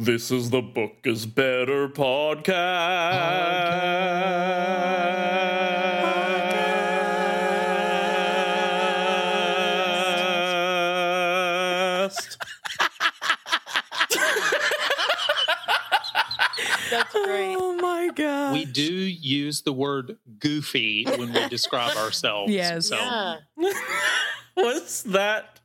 This is the Book is Better podcast. That's great. Oh my god. We do use the word goofy when we describe ourselves. Yes. So Yeah. What's that?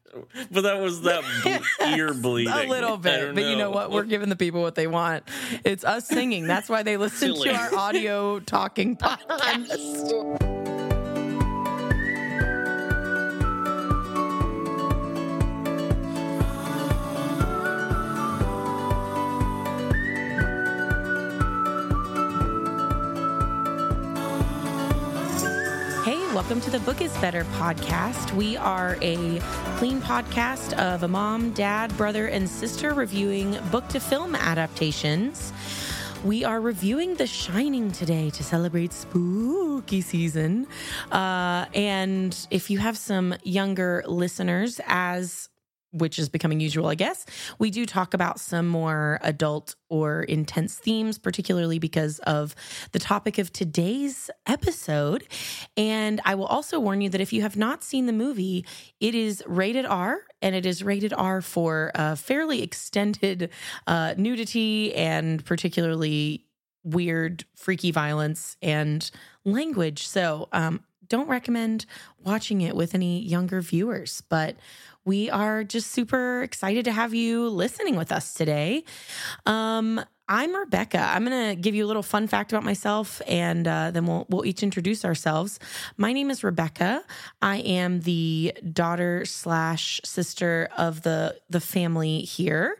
But that was that ble- ear bleeding. a little I bit, don't but you know what? We're giving the people what they want. It's us singing. That's why they listen Silly. to our audio talking podcast. Welcome to the Book is Better podcast. We are a clean podcast of a mom, dad, brother, and sister reviewing book to film adaptations. We are reviewing The Shining today to celebrate spooky season. Uh, and if you have some younger listeners, as which is becoming usual, I guess. We do talk about some more adult or intense themes, particularly because of the topic of today's episode. And I will also warn you that if you have not seen the movie, it is rated R and it is rated R for uh, fairly extended uh, nudity and particularly weird, freaky violence and language. So, um, don't recommend watching it with any younger viewers, but we are just super excited to have you listening with us today. Um, I'm Rebekah. I'm going to give you a little fun fact about myself, and uh, then we'll we'll each introduce ourselves. My name is Rebekah. I am the daughter slash sister of the the family here,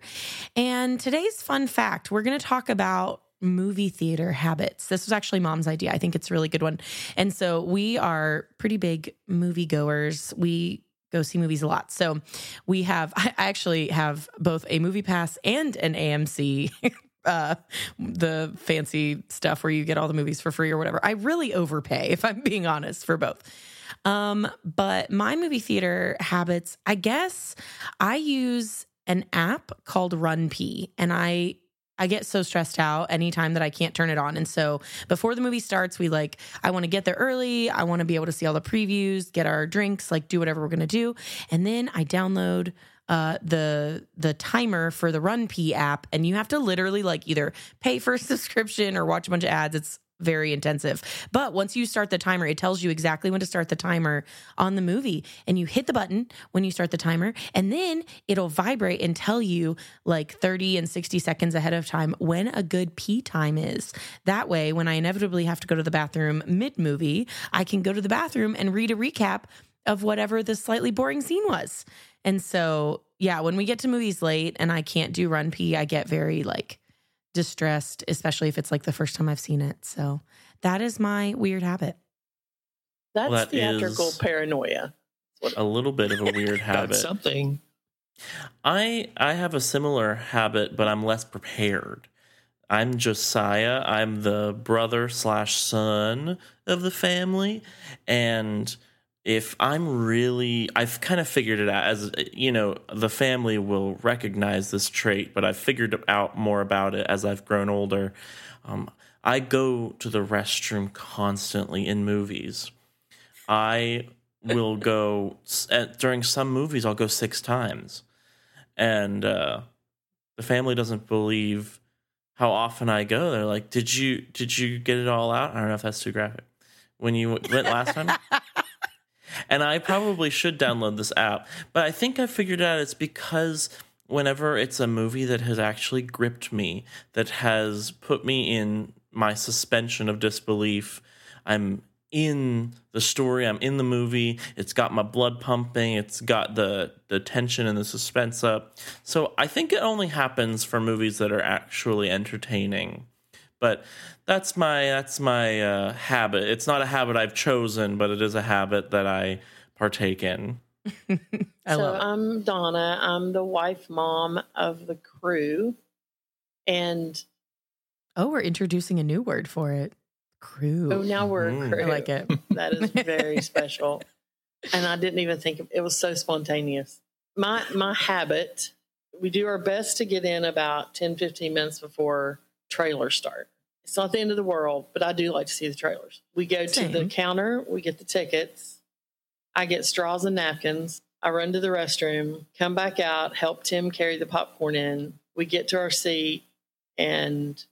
and today's fun fact we're going to talk about movie theater habits. This was actually mom's idea. I think it's a really good one. And so we are pretty big movie goers. We go see movies a lot. So we have, I actually have both a MoviePass and an AMC. Uh, the fancy stuff where you get all the movies for free or whatever. I really overpay, if I'm being honest, for both. Um, but my movie theater habits, I guess I use an app called RunPee, and I I get so stressed out anytime that I can't turn it on. And so before the movie starts, we like, I want to get there early. I want to be able to see all the previews, get our drinks, like do whatever we're going to do. And then I download uh, the the timer for the RunPee app, and you have to literally like either pay for a subscription or watch a bunch of ads. It's very intensive. But once you start the timer, it tells you exactly when to start the timer on the movie. And you hit the button when you start the timer, and then it'll vibrate and tell you like 30 and 60 seconds ahead of time when a good pee time is. That way, when I inevitably have to go to the bathroom mid movie, I can go to the bathroom and read a recap of whatever the slightly boring scene was. And so, yeah, when we get to movies late and I can't do RunPee, I get very like distressed, especially if it's like the first time I've seen it. So that is my weird habit. That's Well, that theatrical is- paranoia. A little bit of a weird habit. that's something. I I have a similar habit, but I'm less prepared. I'm Josiah. I'm the brother slash son of the family, and if I'm really, I've kind of figured it out. As you know, the family will recognize this trait, but I've figured out more about it as I've grown older. Um, I go to the restroom constantly in movies. I will go at, during some movies. I'll go six times, and uh, the family doesn't believe how often I go. They're like, "Did you did you get it all out?" I don't know if that's too graphic. When you went last time, and I probably should download this app, but I think I figured out it's because whenever it's a movie that has actually gripped me, that has put me in my suspension of disbelief, I'm in the story, I'm in the movie, it's got my blood pumping, it's got the the tension and the suspense up. So I think it only happens for movies that are actually entertaining. But that's my that's my uh, habit. It's not a habit I've chosen, but it is a habit that I partake in. I so love. I'm Donna. I'm the wife mom of the crew. And Oh, we're introducing a new word for it. Crew. oh now we're Mm. crew. I like it. That is very special. And I didn't even think of, it was so spontaneous. My my habit we do our best to get in about 10, 15 minutes before trailers start. It's not the end of the world, but I do like to see the trailers. We go to the counter, we get the tickets. I get straws and napkins. I run to the restroom, come back out, help Tim carry the popcorn in. We get to our seat and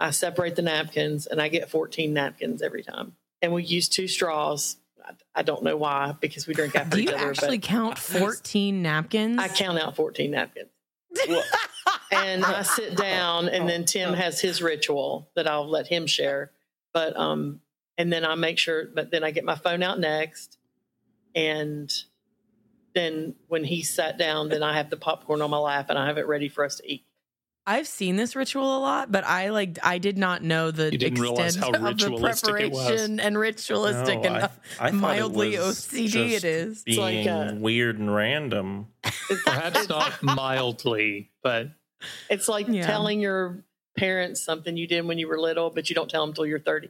I separate the napkins and I get 14 napkins every time. And we use two straws. I, I don't know why because we drink after Do you other. actually count 14 napkins? I count out 14 napkins. And I sit down and then Tim has his ritual that I'll let him share. But um and then I make sure but then I get my phone out next and then when he sat down, then I have the popcorn on my lap and I have it ready for us to eat. I've seen this ritual a lot, but I like I did not know the You didn't realize extent how of the ritualistic it was. preparation and ritualistic no, and I- I thought it mildly was OCD just it is. It's like, Being uh, weird and random. Perhaps not mildly, but It's like Yeah. telling your parents something you did when you were little, but you don't tell them until you're 30.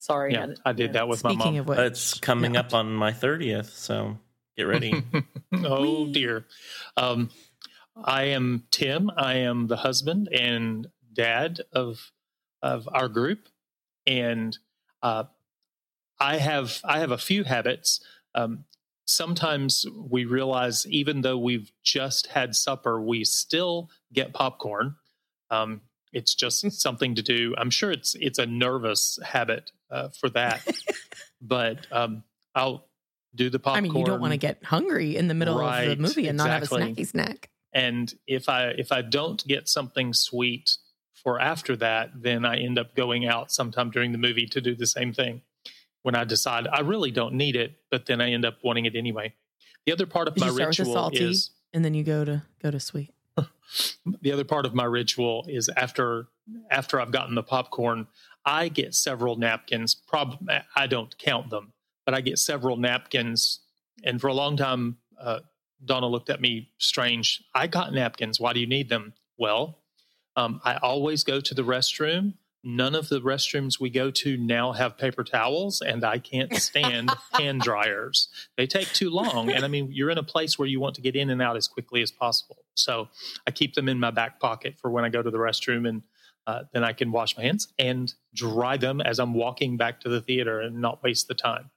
Sorry. yeah, I did that with Speaking my mom. of which, It's coming no. up on my 30th, so get ready. oh dear. Um, I am Tim. I am the husband and dad of of our group, and uh, I have I have a few habits. Um, sometimes we realize even though we've just had supper, we still get popcorn. Um, it's just something to do. I'm sure it's it's a nervous habit uh, for that, but um, I'll do the popcorn. I mean, you don't want to get hungry in the middle of the movie and exactly. not have a snacky snack. And if i if i don't get something sweet for after that then i end up going out sometime during the movie to do the same thing when i decide i really don't need it but then i end up wanting it anyway the other part of Did my you start with the ritual salty? is And then you go to go to sweet. the other part of my ritual is after after I've gotten the popcorn, I get several napkins. Prob I don't count them, but I get several napkins. And for a long time, uh, Donna looked at me strange. I got napkins. Why do you need them? Well, um, I always go to the restroom. None of the restrooms we go to now have paper towels, and I can't stand hand dryers. They take too long. And I mean, you're in a place where you want to get in and out as quickly as possible. So I keep them in my back pocket for when I go to the restroom, and uh, then I can wash my hands and dry them as I'm walking back to the theater and not waste the time.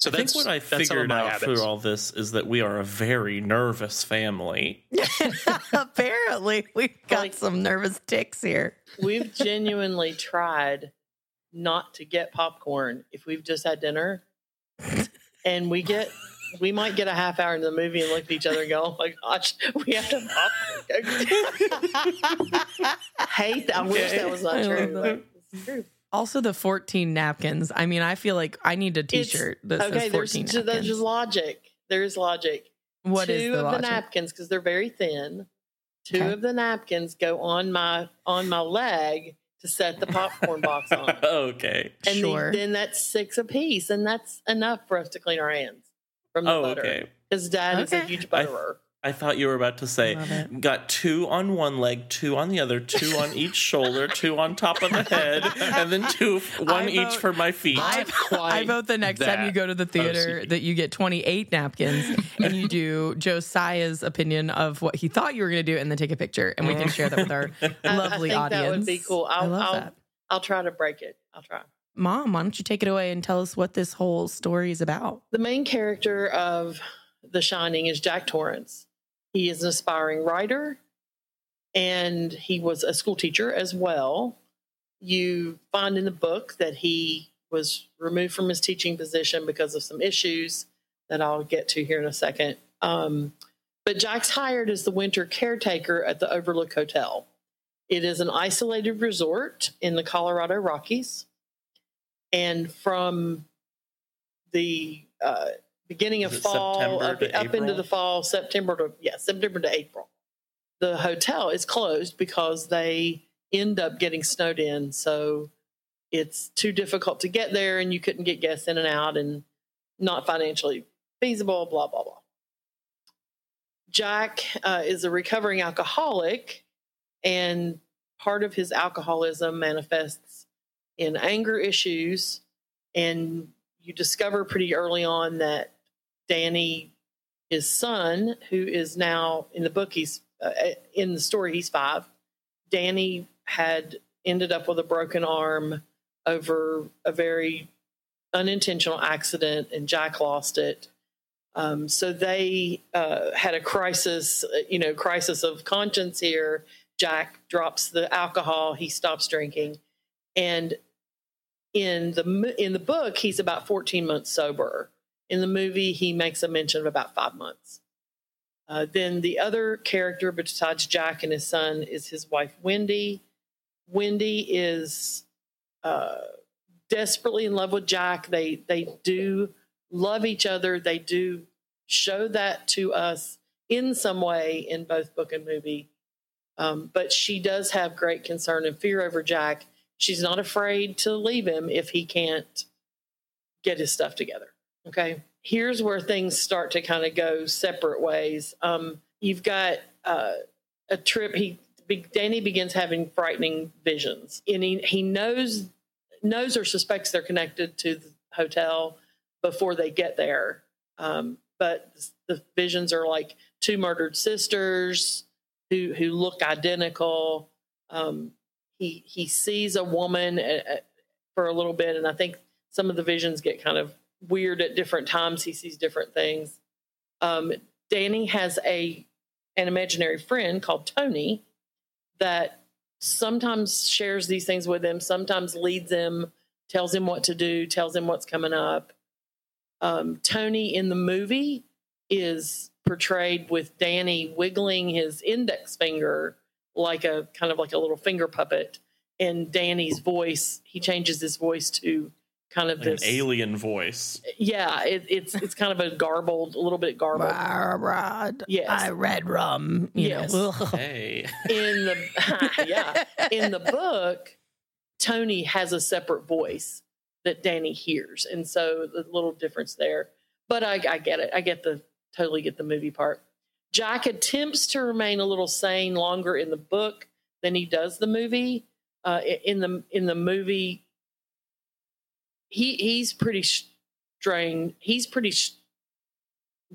So I think what I that's figured out habits. through all this is that we are a very nervous family. Apparently, we've got Like- some nervous ticks here. We've genuinely tried not to get popcorn if we've just had dinner. And we get, we might get a half hour into the movie and look at each other and go, oh my gosh, we have to popcorn. Hate that. I wish that was I not true. but It's true. Also, the 14 napkins. I mean, I feel like I need a It's- T-shirt that Okay, says there's, 14 there's napkins. just logic. There's logic. What two is the of logic? the napkins because they're very thin. Two Okay. of the napkins go on my on my leg to set the popcorn box on, okay. and Sure. then that's six apiece, and that's enough for us to clean our hands from the Oh, butter. okay. Because Dad is a Okay. huge butterer. I thought you were about to say got two on one leg, two on the other, two on each shoulder, two on top of the head, and then two one I each vote- for my feet. I, I vote the next time you go to the oh, theater OCD. that you get 28 napkins and you do Josiah's opinion of what he thought you were going to do and then take a picture and we can mm. share that with our lovely I think audience. that would be cool. I I'll, love I'll, that. I'll try to break it. I'll try. Mom, why don't you take it away and tell us what this whole story is about? The main character of The Shining is Jack Torrance. He is an aspiring writer and he was a school teacher as well. You find in the book that he was removed from his teaching position because of some issues that I'll get to here in a second. Um, but Jack's hired as the winter caretaker at the Overlook Hotel. It is an isolated resort in the Colorado Rockies. And from the uh, beginning of fall up, up into the fall, September to yeah, September to April. The hotel is closed because they end up getting snowed in, so it's too difficult to get there, and you couldn't get guests in and out, and not financially feasible. Blah blah blah. Jack uh, is a recovering alcoholic, and part of his alcoholism manifests in anger issues. And you discover pretty early on that Danny his son, who is now in the book, he's uh, in the story, he's five. Danny had ended up with a broken arm over a very unintentional accident, and Jack lost it. Um, so they uh, had a crisis, you know, crisis of conscience here. Jack drops the alcohol, he stops drinking, and in the in the book, he's about 14 months sober. In the movie, he makes a mention of about five months. Uh, then the other character besides Jack and his son is his wife Wendy. Wendy is uh, desperately in love with Jack. They they do love each other. They do show that to us in some way in both book and movie. Um, but she does have great concern and fear over Jack. She's not afraid to leave him if he can't get his stuff together. Okay. Here's where things start to kind of go separate ways. Um, you've got uh, a trip. He Danny begins having frightening visions, and he, he knows knows or suspects they're connected to the hotel before they get there. Um, but the visions are like two murdered sisters who who look identical. Um, he he sees a woman at, at, for a little bit, and I think some of the visions get kind of weird at different times. He sees different things. Um, Danny has a an imaginary friend called Tony that sometimes shares these things with him, sometimes leads him, tells him what to do, tells him what's coming up. Um, Tony in the movie is portrayed with Danny wiggling his index finger like a kind of like a little finger puppet. And Danny's voice, he changes his voice to kind of like this an alien voice. Yeah, it, it's it's kind of a garbled, a little bit garbled. Yes. I REDRUM. You Yes. Know. Hey, in the yeah in the book tony has a separate voice that danny hears and so the little difference there but i, I get it i get the totally get the movie part jack attempts to remain a little sane longer in the book than he does the movie uh, in the in the movie he he's pretty strange he's pretty sh-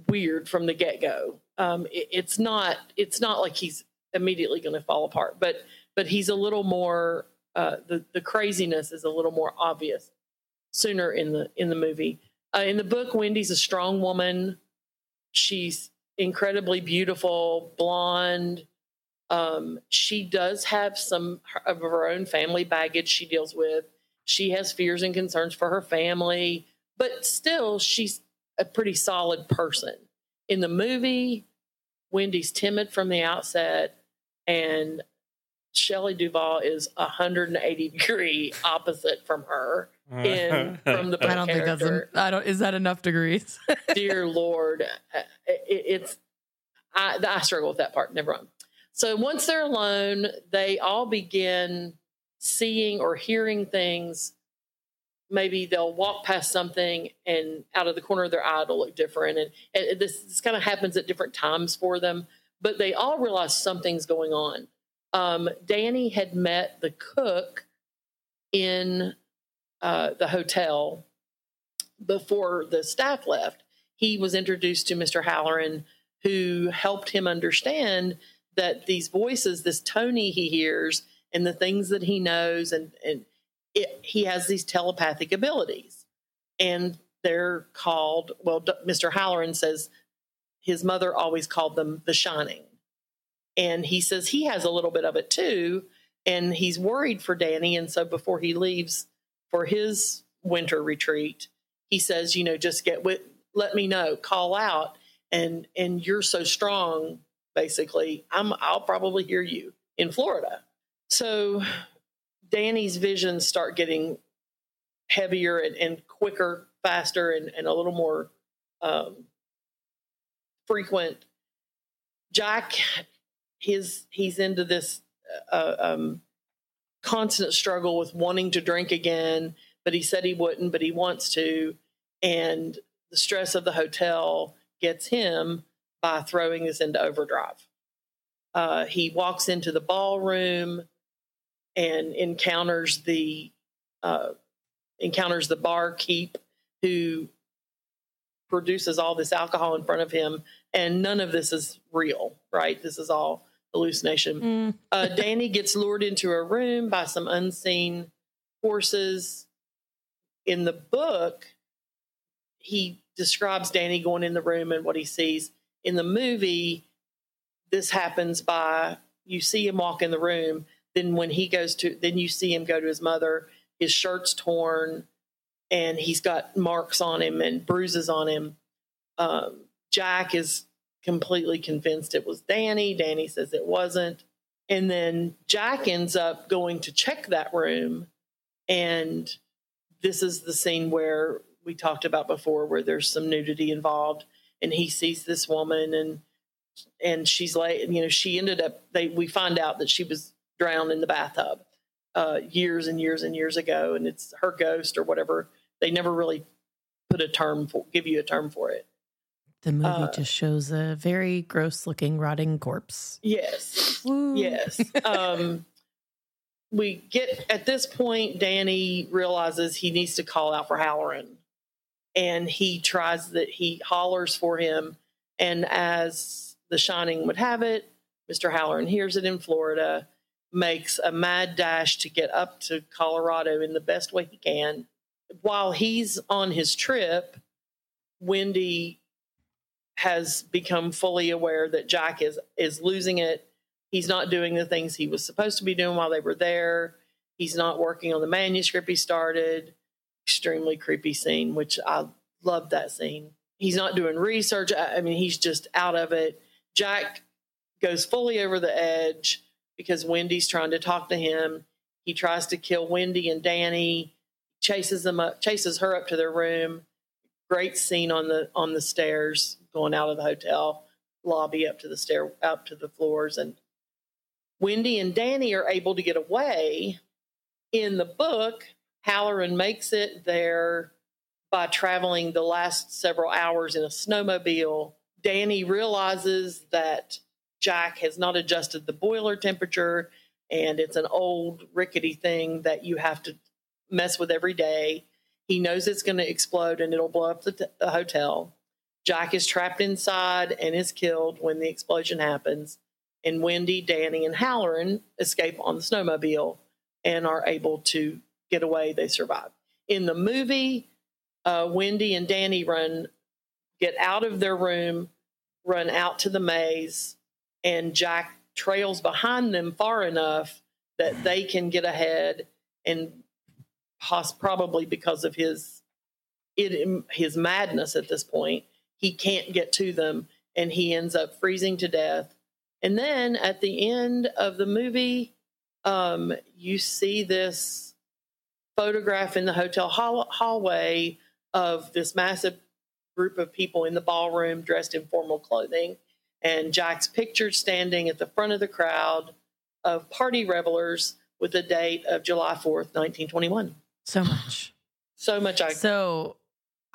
weird from the get-go. Um, it, it's not it's not like he's immediately going to fall apart but but he's a little more uh, the the craziness is a little more obvious sooner in the in the movie. Uh, in the book wendy's a strong woman. She's incredibly beautiful blonde. Um, she does have some of her own family baggage she deals with she has fears and concerns for her family but still she's a pretty solid person in the movie wendy's timid from the outset and Shelley Duvall is 180 degree opposite from her in from the book I don't think that's. character. I don't. Is that enough degrees? Dear Lord, uh, it, it's I, I struggle with that part. Never mind. So once they're alone, they all begin seeing or hearing things. Maybe they'll walk past something, and out of the corner of their eye, it'll look different. And, and this, this kind of happens at different times for them. But they all realize something's going on. Um, Danny had met the cook in uh, the hotel before the staff left. He was introduced to Mr. Hallorann, who helped him understand that these voices, this Tony he hears, and the things that he knows, and and it, he has these telepathic abilities, and they're called. Well, D- Mr. Hallorann says his mother always called them the Shining, and he says he has a little bit of it too, and he's worried for Danny, and so before he leaves for his winter retreat, he says, you know, just get with, let me know, call out, and and you're so strong. Basically, I'm I'll probably hear you in Florida. So Danny's visions start getting heavier and, and quicker, faster, and, and a little more um, frequent. Jack, his he's into this uh, um, constant struggle with wanting to drink again, but he said he wouldn't, but he wants to, and the stress of the hotel gets him by throwing this into overdrive. Uh, he walks into the ballroom and encounters the uh, encounters the barkeep who produces all this alcohol in front of him and none of this is real, right? This is all hallucination. Mm. Uh, Danny gets lured into a room by some unseen forces. In the book, he describes Danny going in the room and what he sees. In the movie, this happens by you see him walk in the room. Then when he goes to, then you see him go to his mother. His shirt's torn, and he's got marks on him and bruises on him. Um, Jack is completely convinced it was Danny. Danny says it wasn't. And then Jack ends up going to check that room. And this is the scene where we talked about before, where there's some nudity involved. And he sees this woman and and she's like, you know, she ended up they we find out that she was drowned in the bathtub uh, years and years and years ago, and it's her ghost or whatever. They never really put a term for give you a term for it. The movie Uh, just shows a very gross looking rotting corpse. Yes. Woo. Yes. um, we get at this point, Danny realizes he needs to call out for Hallorann. And he tries that he hollers for him. And as The Shining would have it, Mr. Hallorann hears it in Florida, makes a mad dash to get up to Colorado in the best way he can. While he's on his trip, Wendy has become fully aware that Jack is is losing it. He's not doing the things he was supposed to be doing while they were there. He's not working on the manuscript he started. Extremely creepy scene, which I love that scene. He's not doing research. I I mean, he's just out of it. Jack goes fully over the edge because Wendy's trying to talk to him. He tries to kill Wendy and Danny, chases them up, chases her up to their room. Great scene on the on the stairs going out of the hotel lobby up to the stair up to the floors and Wendy and Danny are able to get away. In the book, Hallorann makes it there by traveling the last several hours in a snowmobile. Danny realizes that Jack has not adjusted the boiler temperature and it's an old rickety thing that you have to mess with every day. He knows it's going to explode and it'll blow up the, t- the hotel. Jack is trapped inside and is killed when the explosion happens. And Wendy, Danny, and Hallorann escape on the snowmobile and are able to get away. They survive. In the movie, uh, Wendy and Danny run, get out of their room, run out to the maze, and Jack trails behind them far enough that they can get ahead and probably because of his it, his madness at this point he can't get to them and he ends up freezing to death. And then at the end of the movie um, you see this photograph in the hotel hall- hallway of this massive group of people in the ballroom dressed in formal clothing and jack's picture standing at the front of the crowd of party revelers with the date of july 4th 1921 So much. so much i So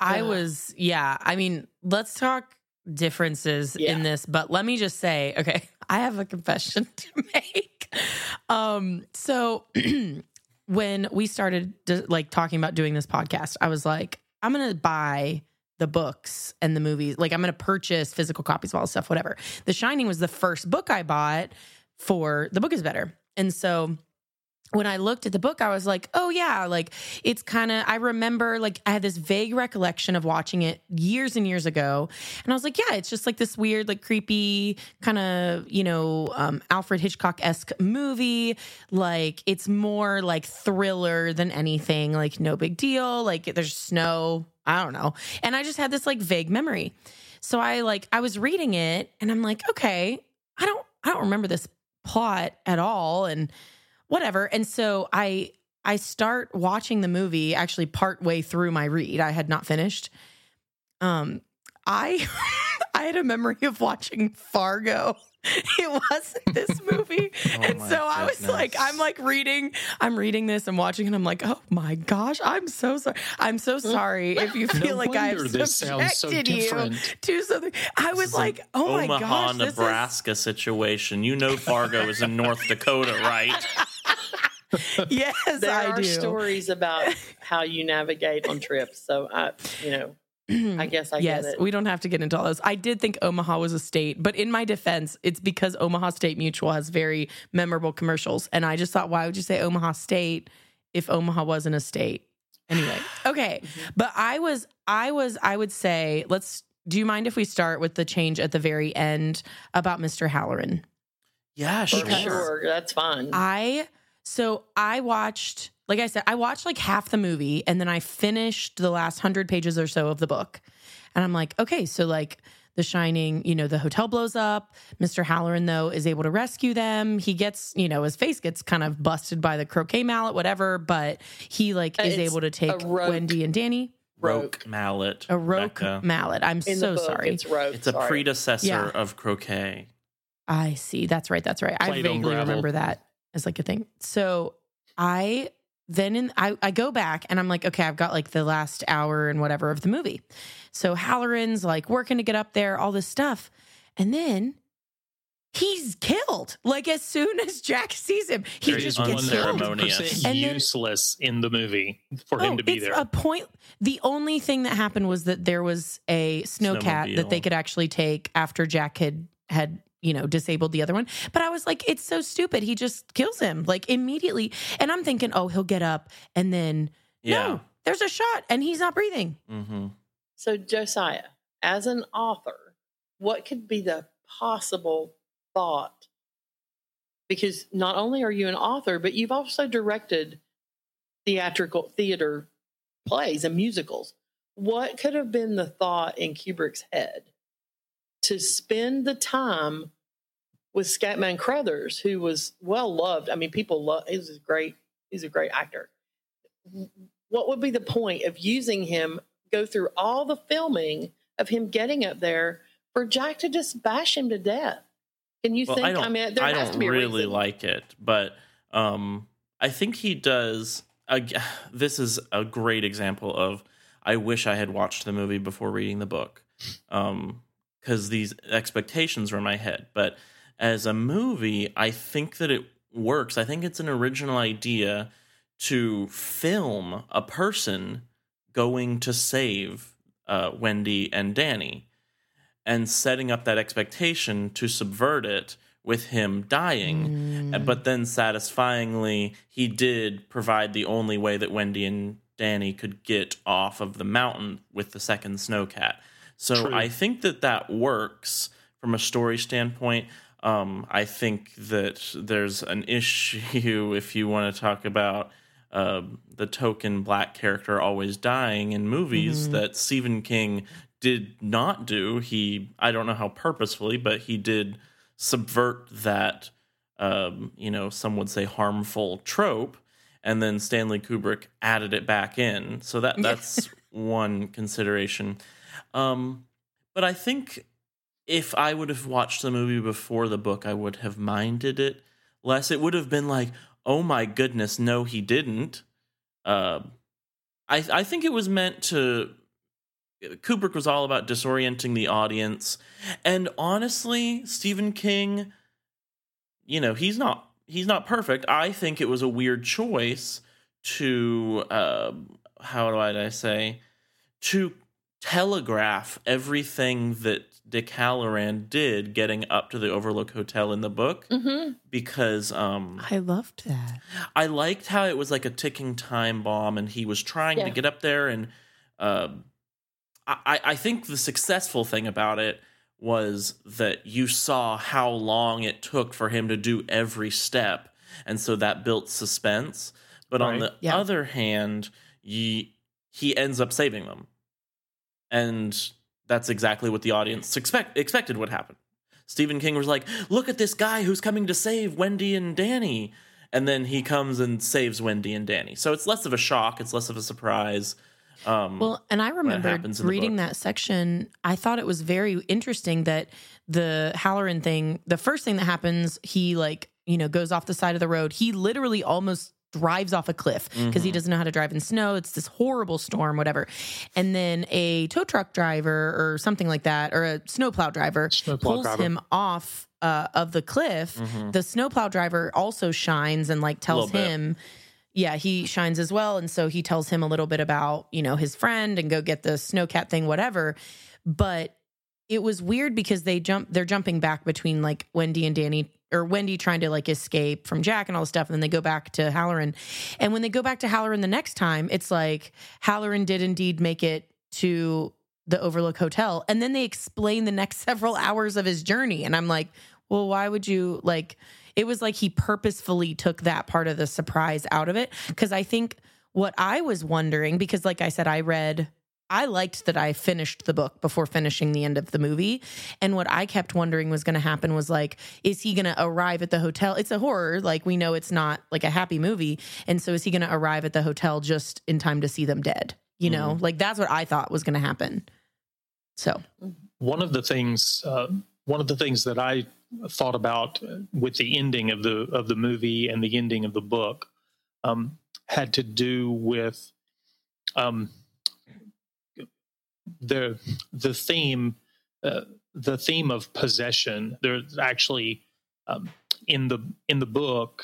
I was, yeah. I mean, let's talk differences Yeah. in this, but let me just say, okay, I have a confession to make. Um, so when we started like talking about doing this podcast, I was like, I'm gonna buy the books and the movies. Like, I'm gonna purchase physical copies of all the stuff, whatever. The Shining was the first book I bought for the book is better. And so when I looked at the book, I was like, oh, yeah, like it's kind of, I remember like I had this vague recollection of watching it years and years ago. And I was like, yeah, it's just like this weird, like creepy kind of, you know, um, Alfred Hitchcock esque movie. Like it's more like thriller than anything, like no big deal. Like there's snow. I don't know. And I just had this like vague memory. So I like, I was reading it and I'm like, okay, I don't, I don't remember this plot at all. And, whatever. And so I I start watching the movie actually part way through my read. I had not finished. Um I I had a memory of watching Fargo. It wasn't this oh movie. Oh and my so I was like. I'm like reading, I'm reading this and watching, and I'm like, oh my gosh, I'm so sorry. I'm so sorry if you feel No like I've wonder this sounds so subjected you to something. I was like, oh my Omaha, gosh, this is Nebraska situation. You know Fargo is in North Dakota, right? yes, there I are do. stories about how you navigate on trips so i you know I guess I yes, get it. we don't have to get into all those. I did think Omaha was a state, but in my defense, it's because Omaha State Mutual has very memorable commercials. And I just thought, why would you say Omaha State if Omaha wasn't a state? Anyway, okay. Mm-hmm. But I was, I was, I would say, let's, do you mind if we start with the change at the very end about Mr. Hallorann? Yeah, For sure. sure. That's fine. I so I watched, like I said, I watched like half the movie and then I finished the last hundred pages or so of the book. And I'm like, okay, so like The Shining, you know, the hotel blows up. Mr. Hallorann, though, is able to rescue them. He gets, you know, his face gets kind of busted by the croquet mallet, whatever, but he like Uh, is it's able to take Wendy and Danny. Roque mallet. A roque Becca. mallet. I'm In so book, sorry. it's roque. It's a sorry. predecessor Yeah. of croquet. I see. That's right. That's right. I Played on vaguely remember that as like a thing. So I then in I, I go back and I'm like, okay, I've got like the last hour and whatever of the movie. So Hallorann's like working to get up there, all this stuff. And then he's killed. Like as soon as Jack sees him, he Very just un- gets killed. unceremonious. And then- useless in the movie for him Oh, to be it's there. a point. The only thing that happened was that there was a snowcat that they could actually take after Jack had had you know disabled the other one. But I was like, it's so stupid. He just kills him like immediately, and I'm thinking, oh, he'll get up, and then Yeah. no, there's a shot, and he's not breathing. hmm So, Josiah, as an author, what could be the possible thought? Because not only are you an author, but you've also directed theatrical theater plays and musicals. What could have been the thought in Kubrick's head to spend the time with Scatman Crothers, who was well loved? I mean, people love. He's a great. He's a great actor. What would be the point of using him go through all the filming of him getting up there for Jack to just bash him to death. Can you Well, think? I don't, mean, there I has don't to be a really like it, but um, I think he does. ag- This is a great example of. I wish I had watched the movie before reading the book, because these expectations were in my head. But as a movie, I think that it works. I think it's an original idea to film a person going to save uh, Wendy and Danny and setting up that expectation to subvert it with him dying. Mm. But then satisfyingly, he did provide the only way that Wendy and Danny could get off of the mountain with the second snowcat. So True. I think that that works from a story standpoint. Um, I think that there's an issue if you want to talk about uh, the token black character always dying in movies Mhm. that Stephen King did not do. He, I don't know how purposefully, but he did subvert that, um, you know, some would say harmful trope, and then Stanley Kubrick added it back in. So that that's one consideration. Um, but I think if I would have watched the movie before the book, I would have minded it less. It would have been like, oh my goodness, no, he didn't. Uh, I I think it was meant to. Kubrick was all about disorienting the audience, and honestly, Stephen King, you know, he's not he's not perfect. I think it was a weird choice to uh, how do I say to telegraph everything that Dick Hallorann did getting up to the Overlook Hotel in the book Mhm. because um, I loved that. I liked how it was like a ticking time bomb, and he was trying Yeah. to get up there. And uh, I, I think the successful thing about it was that you saw how long it took for him to do every step, and so that built suspense. But on the Yeah. other hand, ye, he ends up saving them, and that's exactly what the audience expect, expected would happen. Stephen King was like, "Look at this guy who's coming to save Wendy and Danny." And then he comes and saves Wendy and Danny. So it's less of a shock, it's less of a surprise. Um Well, and I remember happens in the reading that section. I thought it was very interesting that the Hallorann thing, the first thing that happens, he like, you know, goes off the side of the road. He literally almost drives off a cliff because he Mhm. doesn't know how to drive in snow. It's this horrible storm, whatever. And then a tow truck driver or something like that, or a snowplow driver Snowplow pulls driver. him off uh, of the cliff. mhm. The snowplow driver also shines and like tells him yeah, he shines as well. And so he tells him a little bit about, you know, his friend and go get the snowcat thing, whatever. But it was weird because they jump they're jumping back between like Wendy and Danny or Wendy trying to like escape from Jack and all this stuff, and then they go back to Hallorann. And when they go back to Hallorann the next time, it's like Hallorann did indeed make it to the Overlook Hotel. And then they explain the next several hours of his journey. And I'm like, well, why would you like it was like he purposefully took that part of the surprise out of it. Cause I think what I was wondering, because like I said, I read I liked that I finished the book before finishing the end of the movie. And what I kept wondering was going to happen was like, is he going to arrive at the hotel? It's a horror. Like, we know it's not like a happy movie. And so is he going to arrive at the hotel just in time to see them dead? You know, like that's what I thought was going to happen. So, one of the things, uh, one of the things that I thought about with the ending of the of the movie and the ending of the book um, had to do with um, the the theme uh, the theme of possession. There's actually um, in the in the book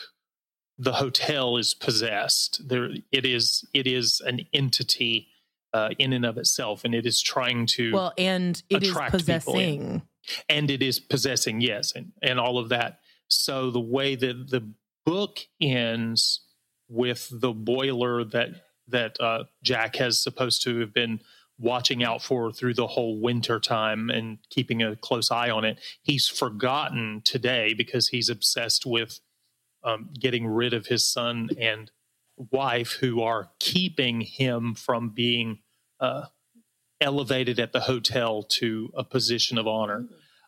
the hotel is possessed. There it is it is an entity uh, in and of itself, and it is trying to well, and it is possessing and it is possessing yes and, and all of that so the way that the book ends with the boiler that that uh, jack has supposed to have been watching out for through the whole winter time and keeping a close eye on it he's forgotten today because he's obsessed with um, getting rid of his son and wife who are keeping him from being uh, elevated at the hotel to a position of honor.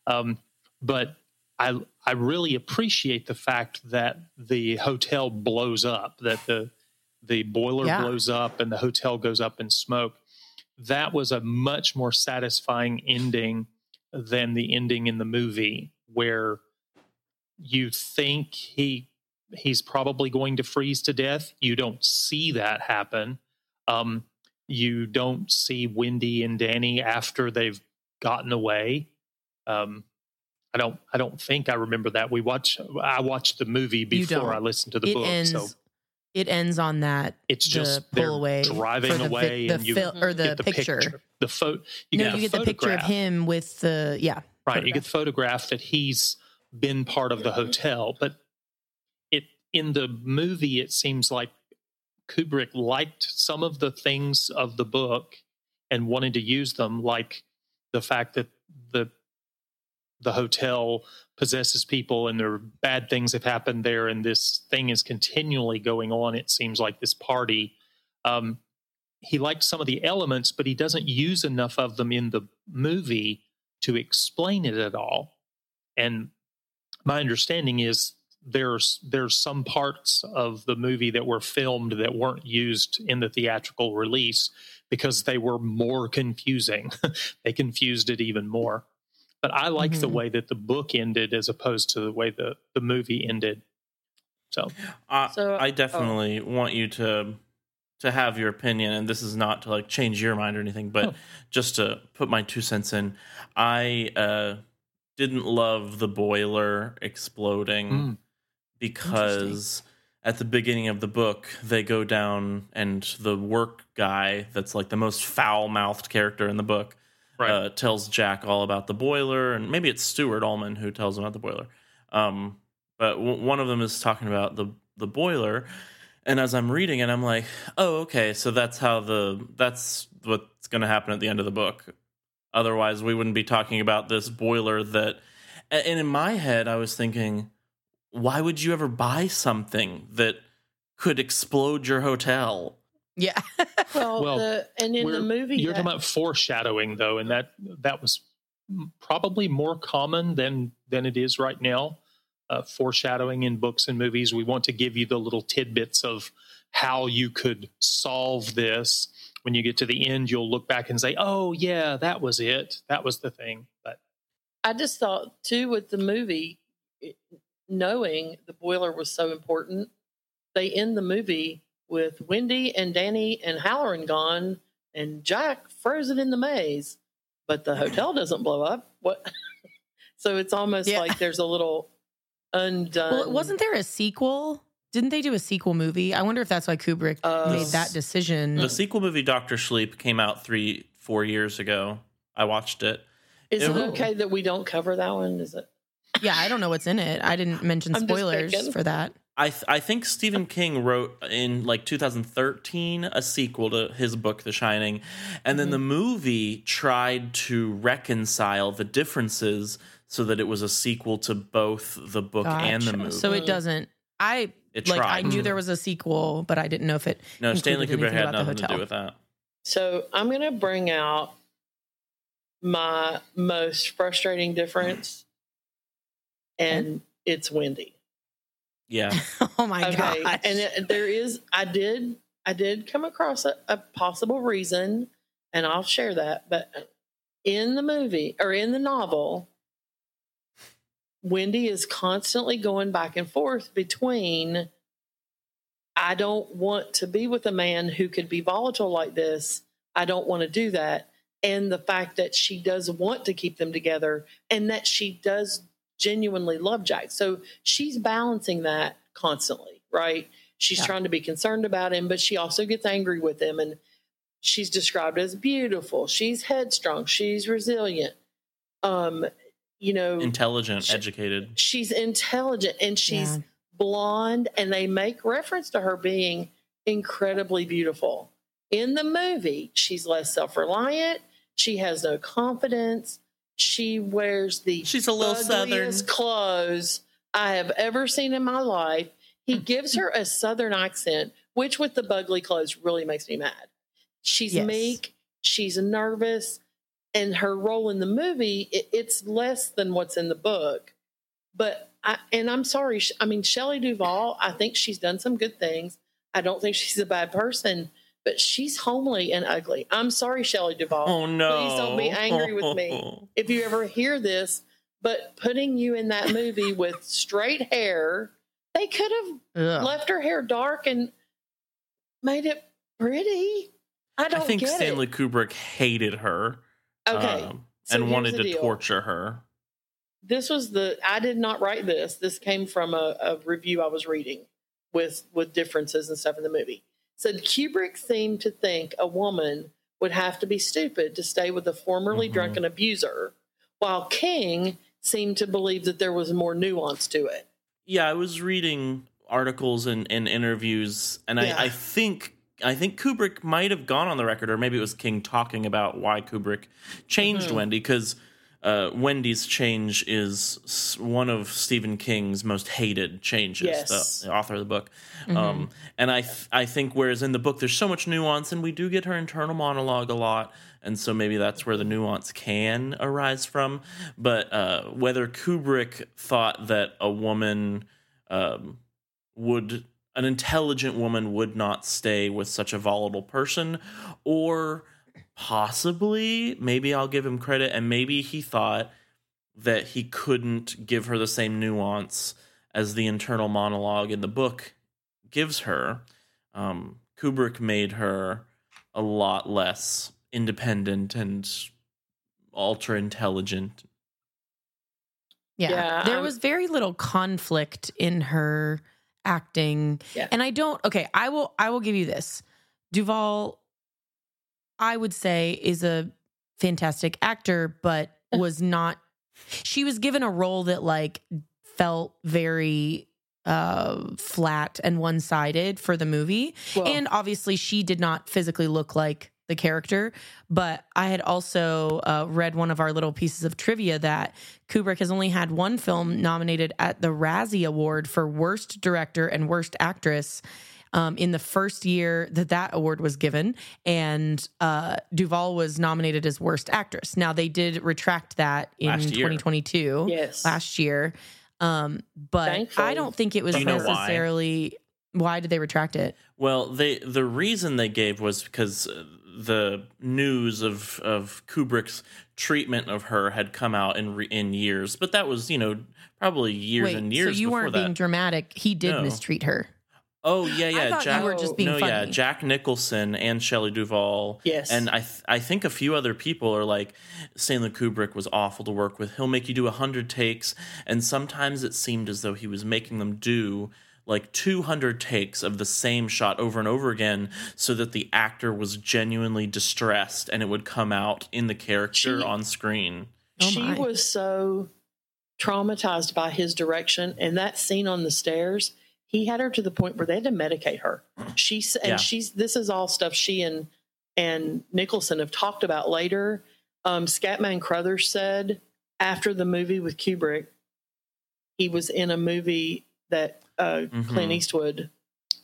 Um, but I I really appreciate the fact that the hotel blows up, that the the boiler yeah. blows up and the hotel goes up in smoke. That was a much more satisfying ending than the ending in the movie where you think he he's probably going to freeze to death. You don't see that happen. Um, you don't see Wendy and Danny after they've gotten away. Um, I don't. I don't think I remember that. We watch. I watched the movie before I listened to the it book. Ends, so it ends on that. It's just pull away driving the, away, the, and you fil- or the, the picture. picture. The photo. You no, get you get the picture of him with the yeah. Right. You get the photograph that he's been part of the hotel, but it in the movie it seems like Kubrick liked some of the things of the book and wanted to use them, like the fact that the the hotel possesses people and there bad things have happened there and this thing is continually going on it seems like this party um, he liked some of the elements but he doesn't use enough of them in the movie to explain it at all and my understanding is there's there's some parts of the movie that were filmed that weren't used in the theatrical release because they were more confusing. they confused it even more. But I like mm-hmm. the way that the book ended as opposed to the way the, the movie ended. So, uh, so I oh. definitely oh. want you to to have your opinion, and this is not to like change your mind or anything, but oh. just to put my two cents in. I uh, didn't love the boiler exploding. Mm because at the beginning of the book they go down and the work guy that's like the most foul-mouthed character in the book right. uh, tells Jack all about the boiler and maybe it's Stuart Ullman who tells him about the boiler. Um, but w- one of them is talking about the the boiler and as I'm reading it I'm like, "Oh, okay, so that's how the that's what's going to happen at the end of the book." Otherwise, we wouldn't be talking about this boiler that and in my head I was thinking why would you ever buy something that could explode your hotel? Yeah. well, well the, and in the movie, you're that, talking about foreshadowing, though, and that that was probably more common than than it is right now. Uh, foreshadowing in books and movies, we want to give you the little tidbits of how you could solve this. When you get to the end, you'll look back and say, "Oh, yeah, that was it. That was the thing." But I just thought too with the movie, knowing the boiler was so important, they end the movie with Wendy and Danny and Hallorann gone and Jack frozen in the maze, but the hotel doesn't blow up. What? so it's almost yeah. like there's a little undone. Well, wasn't there a sequel didn't they do a sequel movie? I wonder if that's why Kubrick Uh, made that decision. The sequel movie Doctor Sleep came out three, four years ago. I watched it. Is it It- okay that we don't cover that one? Is it? yeah, I don't know what's in it. I didn't mention spoilers for that. I th- I think Stephen King wrote in like 2013 a sequel to his book The Shining, and then Mm-hmm. the movie tried to reconcile the differences so that it was a sequel to both the book and the movie. So it doesn't. I It like. I knew there was a sequel, but I didn't know if it. no, Stanley included Kubrick anything had about the nothing to hotel. do with that. So I'm going to bring out my most frustrating difference, and it's Wendy. Yeah, Oh my okay, gosh! and it, there is. I did. I did come across a, a possible reason, and I'll share that. But in the movie or in the novel, Wendy is constantly going back and forth between I don't want to be with a man who could be volatile like this. I don't want to do that. And the fact that she does want to keep them together and that she does genuinely love Jack. So she's balancing that constantly, right? She's Yeah. trying to be concerned about him, but she also gets angry with him. And she's described as beautiful. She's headstrong. She's resilient. Um, you know, intelligent, Sh- educated. she's intelligent and she's Yeah. blonde and they make reference to her being incredibly beautiful in the movie she's less self-reliant she has no confidence she wears the She's a little southern. clothes i have ever seen in my life he Hmm. gives her a southern accent which with the bugly clothes really makes me mad she's Yes. meek she's nervous and her role in the movie it, it's less than what's in the book but I, and I'm sorry. I mean, Shelley Duvall, I think she's done some good things. I don't think she's a bad person, but she's homely and ugly. I'm sorry, Shelley Duvall. Oh no! Please don't be angry with me if you ever hear this. But putting you in that movie with straight hair, they could have Ugh. left her hair dark and made it pretty. I I don't think get Stanley it. Kubrick hated her. Okay, um, so and wanted to deal. torture her. this was the i did not write this this came from a, a review i was reading with with differences and stuff in the movie said kubrick seemed to think a woman would have to be stupid to stay with a formerly Mhm. drunken abuser while king seemed to believe that there was more nuance to it Yeah, I was reading articles and, and interviews, and Yeah. I, I think I think Kubrick might have gone on the record, or maybe it was King talking about why Kubrick changed Mhm. Wendy, because uh, Wendy's change is one of Stephen King's most hated changes. Yes. The, author of the book, Mhm. um, and I th- I think whereas in the book there's so much nuance, and we do get her internal monologue a lot, and so maybe that's where the nuance can arise from. But uh, whether Kubrick thought that a woman um, would an intelligent woman would not stay with such a volatile person or possibly maybe I'll give him credit and maybe he thought that he couldn't give her the same nuance as the internal monologue in the book gives her um, Kubrick made her a lot less independent and ultra intelligent Yeah. Yeah, there I'm- was very little conflict in her acting. Yeah. And I don't okay, I will I will give you this. Duvall I would say is a fantastic actor but was not she was given a role that like felt very uh flat and one-sided for the movie. Well, and obviously she did not physically look like the character but i had also uh, read one of our little pieces of trivia that kubrick has only had one film nominated at the razzie award for worst director and worst actress um, in the first year that that award was given and uh, duvall was nominated as worst actress now they did retract that in Last 2022 yes last year um, but Thankfully. i don't think it was Do you know why? necessarily why did they retract it Well, they the reason they gave was because uh, the news of of Kubrick's treatment of her had come out in re, in years, but that was you know probably years Wait, and years. so you before weren't that. being dramatic. He did No. mistreat her. Oh yeah, yeah. thought you Jack, were just being no, yeah. Jack Nicholson and Shelley Duvall. Yes. and I th- I think a few other people are like Stanley Kubrick was awful to work with. He'll make you do a hundred takes, and sometimes it seemed as though he was making them do like 200 takes of the same shot over and over again so that the actor was genuinely distressed and it would come out in the character She- on screen. Oh, she my. was so traumatized by his direction and that scene on the stairs he had her to the point where they had to medicate her she's and Yeah. she's this is all stuff she and and nicholson have talked about later um scatman crothers said after the movie with kubrick he was in a movie that uh clint Mhm. eastwood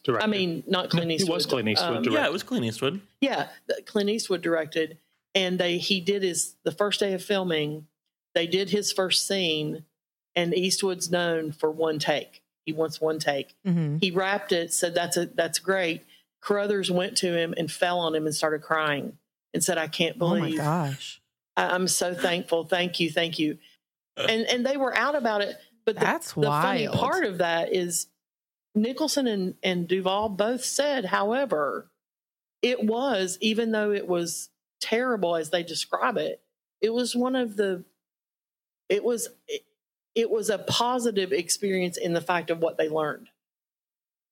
Directed. i mean not clint He eastwood was Clint Eastwood um, directed. Yeah, it was Clint Eastwood. yeah, Clint Eastwood directed, and they he did his the first day of filming. They did his first scene, and Eastwood's known for one take. He wants one take. Mhm. He wrapped it, said that's a that's great. Carruthers went to him and fell on him and started crying and said, "I can't Oh my believe. gosh. I, I'm so thankful. Thank you, thank you." And and they were out about it. But the, That's the funny part of that is Nicholson and, and Duvall both said, however, it was, even though it was terrible as they describe it, it was one of the, it was, it, it was a positive experience in the fact of what they learned.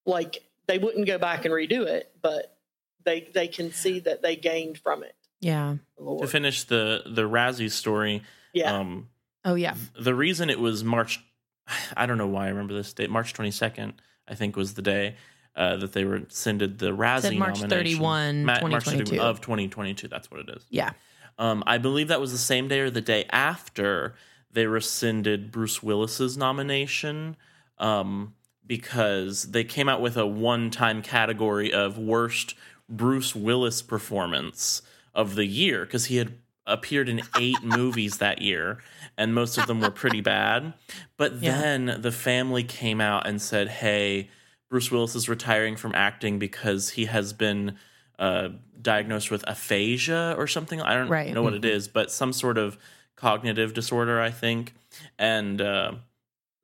Like they wouldn't go back and redo it, but they they can see that they gained from it. Yeah. To finish the the Razzie story, Yeah. um, Oh yeah. the reason it was March, I don't know why I remember this date. March twenty second, I think, was the day uh, that they were rescinded the Razzie Said March nomination. 31, Ma- March 2022. of twenty twenty two. That's what it is. Yeah. Um, I believe that was the same day or the day after they rescinded Bruce Willis's nomination um, because they came out with a one-time category of worst Bruce Willis performance of the year because he had appeared in eight movies that year and most of them were pretty bad. But Yeah. then the family came out and said, "Hey, Bruce Willis is retiring from acting because he has been." uh, diagnosed with aphasia or something. I don't Right. know what it is, but some sort of cognitive disorder, I think. And uh,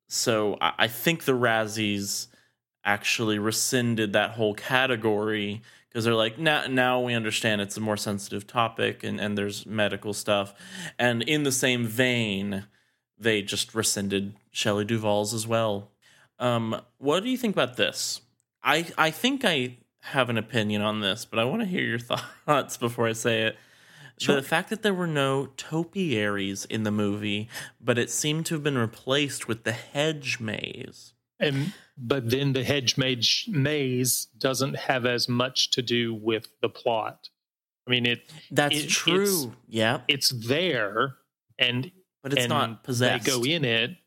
so I, I think the Razzies actually rescinded that whole category because they're like, now, now we understand it's a more sensitive topic and, and there's medical stuff. And in the same vein, they just rescinded Shelley Duvall's as well. Um, what do you think about this? I I think I have an opinion on this, but I want to hear your thoughts before I say it. So the fact that there were no topiaries in the movie, but it seemed to have been replaced with the hedge maze. And but then the hedge maze, maze doesn't have as much to do with the plot. I mean, it That's It- true. it's- yeah, it's there, and but it's and not possessed. They go in it,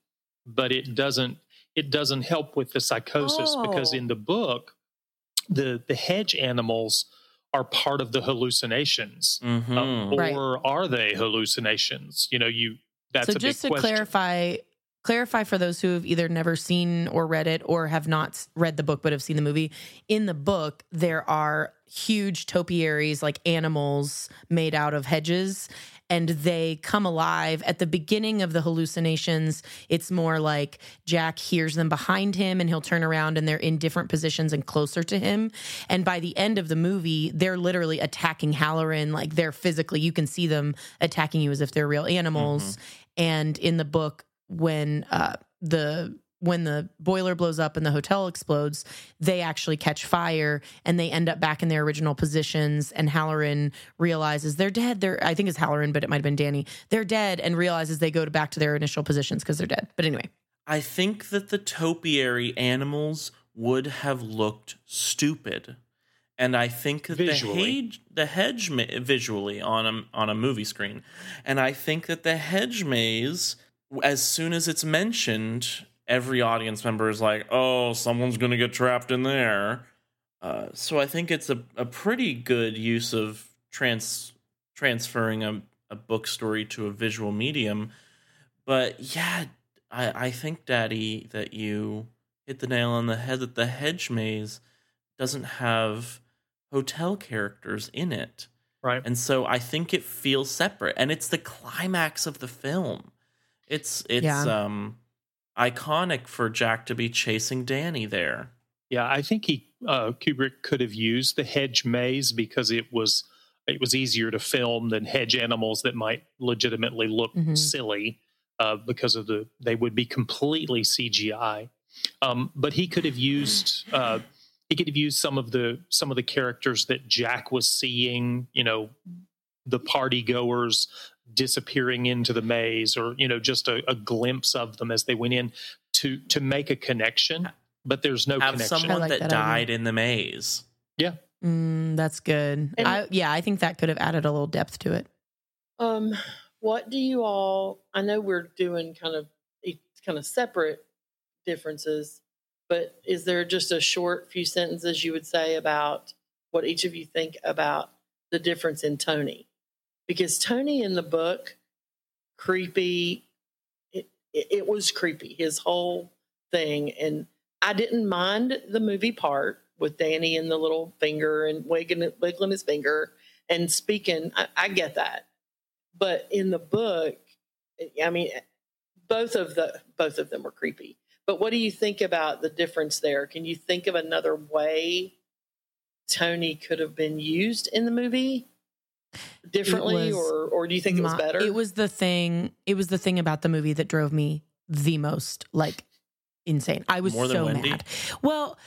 but it doesn't. It doesn't help with the psychosis because Oh. in the book, the the hedge animals are part of the hallucinations, Mhm. Uh, or Right. are they hallucinations? You know, you. That's so a just to question. clarify clarify for those who have either never seen or read it or have not read the book but have seen the movie. In the book there are huge topiaries like animals made out of hedges and they come alive. At the beginning of the hallucinations it's more like jack hears them behind him and he'll turn around and they're in different positions and closer to him. And by the end of the movie they're literally attacking hallorann like they're physically you can see them attacking you as if they're real animals. Mm-hmm. And in the book when uh, the when the boiler blows up and the hotel explodes, they actually catch fire and they end up back in their original positions. And Hallorann realizes they're dead. They're I think it's Hallorann, but it might have been Danny. They're dead, and realizes they go to back to their initial positions because they're dead. But anyway, I think that the topiary animals would have looked stupid. And I think that the hedge, the hedge ma- visually on a on a movie screen, and I think that the hedge maze, as soon as it's mentioned, every audience member is like, "Oh, someone's going to get trapped in there." Uh, so I think it's a, a pretty good use of trans transferring a, a book story to a visual medium. But yeah, I, I think, Daddy, that you hit the nail on the head that the hedge maze doesn't have hotel characters in it. right? And so I think it feels separate. And it's the climax of the film. It's it's Yeah. um iconic for Jack to be chasing Danny there. Yeah, I think he uh, Kubrick could have used the hedge maze because it was it was easier to film than hedge animals that might legitimately look Mhm. silly uh, because of the they would be completely CGI. Um, but he could have used uh, he could have used some of the some of the characters that Jack was seeing. You know, the party goers disappearing into the maze, or you know, just a, a glimpse of them as they went in to to make a connection. But there's no Have connection. someone like that, that died in the maze. yeah, Mm, that's good. And- I, yeah, I think that could have added a little depth to it. Um, what do you all? I know we're doing kind of kind of separate differences, but is there just a short few sentences you would say about what each of you think about the difference in Tony? Because Tony in the book, creepy. It, it, it was creepy. His whole thing, and I didn't mind the movie part with Danny and the little finger and wiggling, wiggling his finger and speaking. I, I get that but in the book i mean both of the both of them were creepy but what do you think about the difference there can you think of another way tony could have been used in the movie differently was or or do you think it was My- better It was the thing. It was the thing about the movie that drove me the most, like insane. I was More so Wendy? mad. Well,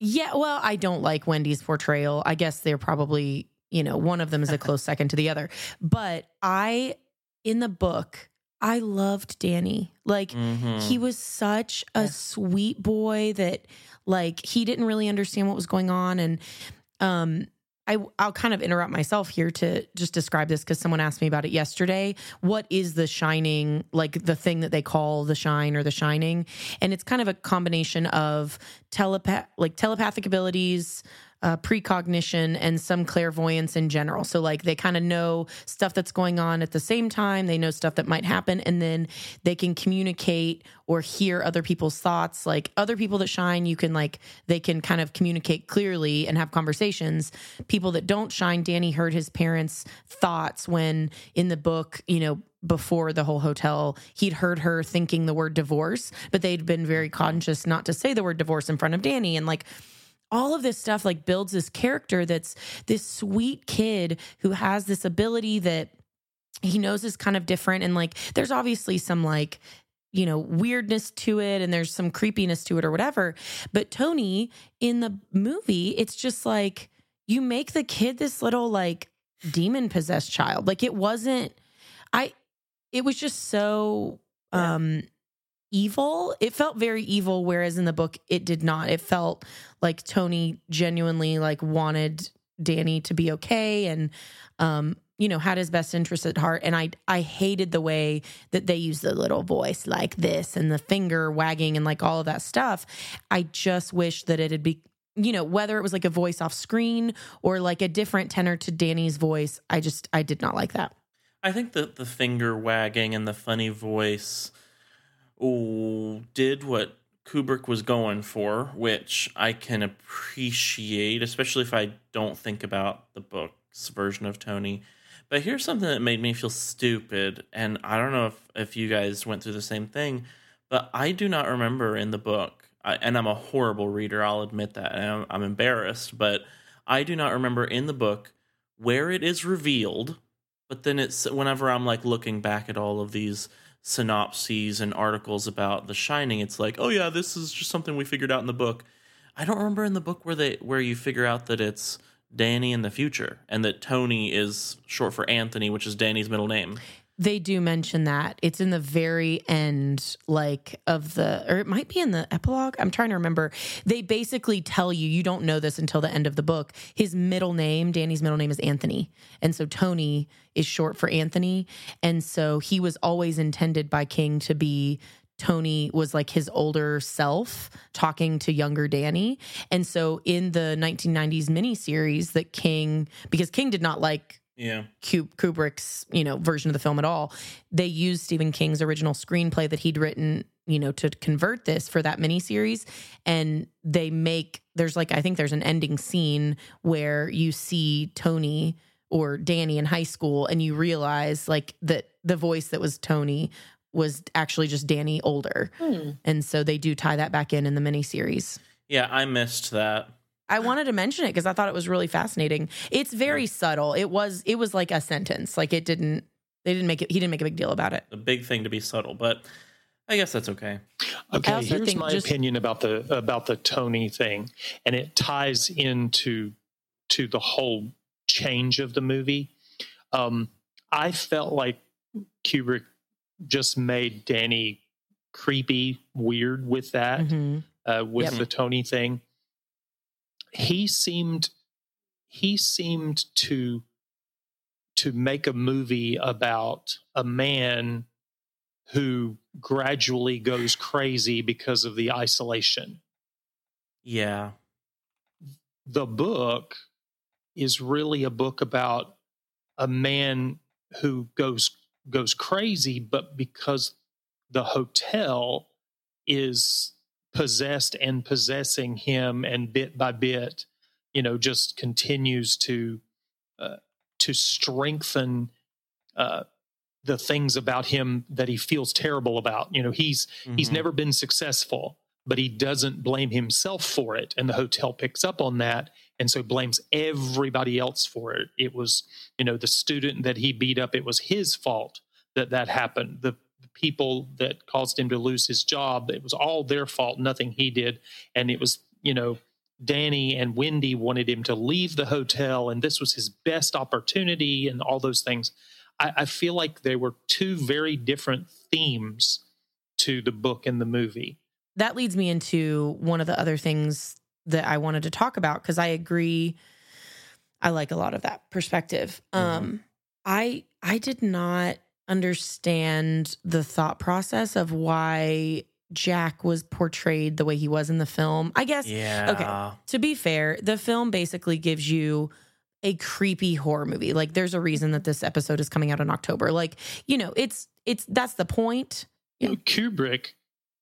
yeah. Well, I don't like Wendy's portrayal. I guess they're probably you know one of them is a close second to the other. But I, in the book, I loved Danny. Like Mhm. he was such a Yeah. sweet boy that like he didn't really understand what was going on and um I, I'll kind of interrupt myself here to just describe this because someone asked me about it yesterday. What is the shining, like the thing that they call the shine or the shining? And it's kind of a combination of telepath, like telepathic abilities, uh, precognition, and some clairvoyance in general. So, like, they kind of know stuff that's going on at the same time. They know stuff that might happen, and then they can communicate or hear other people's thoughts. Like other people that shine, you can like they can kind of communicate clearly and have conversations. People that don't shine, Danny heard his parents' thoughts when in the book, you know, before the whole hotel, he'd heard her thinking the word divorce, but they'd been very conscious not to say the word divorce in front of Danny. And like all of this stuff like builds this character that's this sweet kid who has this ability that he knows is kind of different. And like there's obviously some like you know weirdness to it and there's some creepiness to it or whatever. But tony in the movie it's just like you make the kid this little like demon possessed child. Like it wasn't i it was just so um evil. It felt very evil whereas in the book it did not. It felt like tony genuinely like wanted danny to be okay and um you know had his best interests at heart. And i i hated the way that they use the little voice like this and the finger wagging and like all of that stuff. I just wish that it had be you know whether it was like a voice off screen or like a different tenor to danny's voice i just i did not like that. I think that the finger wagging and the funny voice did what Kubrick was going for, which I can appreciate, especially if I don't think about the book's version of Tony. But here's something that made me feel stupid, and I don't know if, if you guys went through the same thing, but I do not remember in the book, I, and I'm a horrible reader, I'll admit that, I'm, I'm embarrassed, but I do not remember in the book where it is revealed but then it's whenever I'm like looking back at all of these synopses and articles about The Shining, it's like, oh yeah, this is just something we figured out in the book. I don't remember in the book where they where you figure out that it's Danny in the future and that Tony is short for Anthony, which is Danny's middle name. They do mention that. It's in the very end, like of the, or it might be in the epilogue. I'm trying to remember. They basically tell you, you don't know this until the end of the book. His middle name, Danny's middle name is Anthony. And so Tony is short for Anthony. And so he was always intended by King to be Tony was like his older self talking to younger Danny. And so in the 1990s miniseries that King, because King did not like Yeah. Kubrick's, you know, version of the film at all. They used Stephen King's original screenplay that he'd written, you know, to convert this for that miniseries. And they make there's like I think there's an ending scene where you see Tony or Danny in high school, and you realize like that the voice that was Tony was actually just Danny older, Hmm. and so they do tie that back in in the miniseries. Yeah, I missed that. I wanted to mention it because I thought it was really fascinating. It's very subtle. It was it was like a sentence. Like it didn't they didn't make it he didn't make a big deal about it. A big thing to be subtle, but I guess that's okay. Okay, here's my just- opinion about the about the Tony thing, and it ties into to the whole change of the movie. Um, I felt like Kubrick just made Danny creepy, weird with that, Mhm. uh, with Yep. the Tony thing. He seemed he seemed to to make a movie about a man who gradually goes crazy because of the isolation. Yeah. The book is really a book about a man who goes goes crazy but because the hotel is possessed and possessing him and bit by bit you know just continues to uh, to strengthen uh, the things about him that he feels terrible about. You know he's he's Mhm. never been successful but he doesn't blame himself for it and the hotel picks up on that and so blames everybody else for it. It was you know the student that he beat up it was his fault that that happened. The people that caused him to lose his job it was all their fault nothing he did and it was you know danny and wendy wanted him to leave the hotel and this was his best opportunity and all those things i, I feel like they were two very different themes to the book and the movie that leads me into one of the other things that I wanted to talk about because I agree. I like a lot of that perspective. Mhm. Um, I I did not understand the thought process of why Jack was portrayed the way he was in the film. I guess Yeah. Okay. to be fair, the film basically gives you a creepy horror movie. Like there's a reason that this episode is coming out in October. Like, you know, it's it's that's the point. Yeah. Kubrick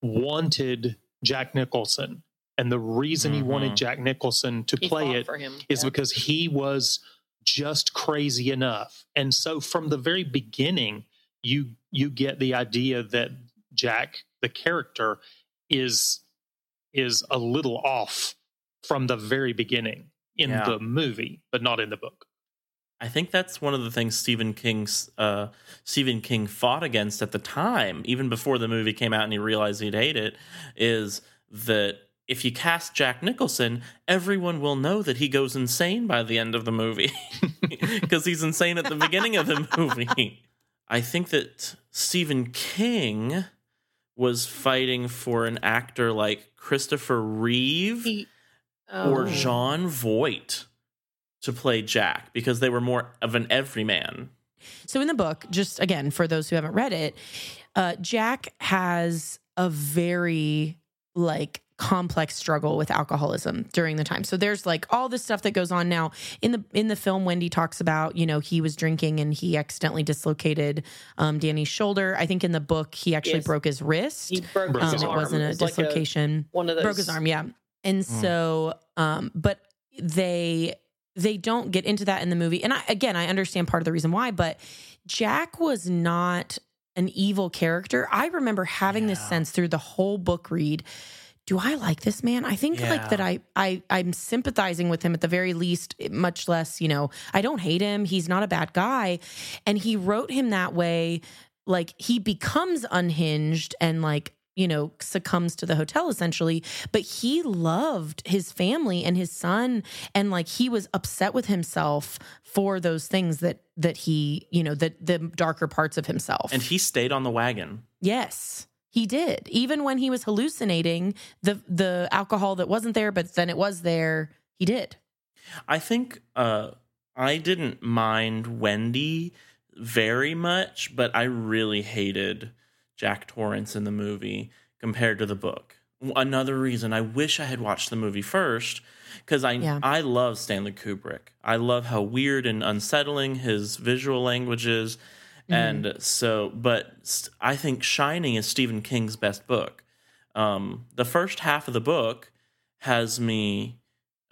wanted Jack Nicholson, and the reason he Mhm. wanted Jack Nicholson to He play fought it for him. is Yeah. because he was just crazy enough. And so from the very beginning, you you get the idea that Jack, the character, is is a little off from the very beginning in Yeah. the movie, but not in the book. I think that's one of the things Stephen King's uh, Stephen King fought against at the time, even before the movie came out and he realized he'd hate it, is that if you cast Jack Nicholson, everyone will know that he goes insane by the end of the movie because he's insane at the beginning of the movie. I think that Stephen King was fighting for an actor like Christopher Reeve He, or oh. Jon Voight to play Jack because they were more of an everyman. So in the book, just again for those who haven't read it, uh, Jack has a very like complex struggle with alcoholism during the time. So there's like all this stuff that goes on now in the in the film. Wendy talks about you know he was drinking and he accidentally dislocated um, Danny's shoulder. I think in the book he actually Yes. broke his wrist. He broke Broke um, his it arm. wasn't a was like dislocation one of those broke his arm yeah and so um but they they don't get into that in the movie and I, again i understand part of the reason why but jack was not an evil character i remember having this sense through the whole book read do i like this man? I think like that I, I i'm sympathizing with him at the very least much less you know i don't hate him. He's not a bad guy. And he wrote him that way like he becomes unhinged and like you know succumbs to the hotel essentially. But he loved his family and his son and like he was upset with himself for those things that that he you know that the darker parts of himself. And he stayed on the wagon. yes he did even when he was hallucinating the the alcohol that wasn't there but then it was there he did I think uh, I didn't mind Wendy very much, but I really hated Jack Torrance in the movie compared to the book. Another reason I wish I had watched the movie first because I Yeah. I love Stanley Kubrick. I love how weird and unsettling his visual language is. And so, but I think Shining is Stephen King's best book. Um, the first half of the book has me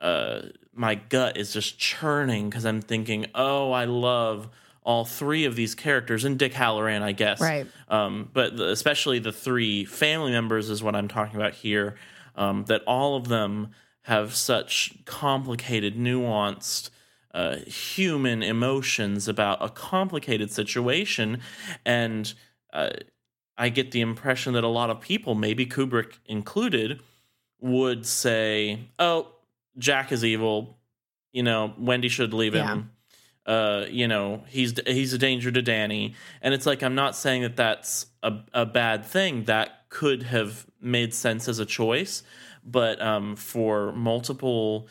uh, my gut is just churning because I'm thinking, oh, I love all three of these characters and Dick Hallorann, I guess. Right. Um, but the, especially the three family members is what I'm talking about here. Um, that all of them have such complicated, nuanced, uh, human emotions about a complicated situation, and uh, I get the impression that a lot of people, maybe Kubrick included, would say, "Oh, Jack is evil. You know, Wendy should leave him. Uh, you know, he's he's a danger to Danny." And it's like I'm not saying that that's a a bad thing. That could have made sense as a choice, but um, for multiple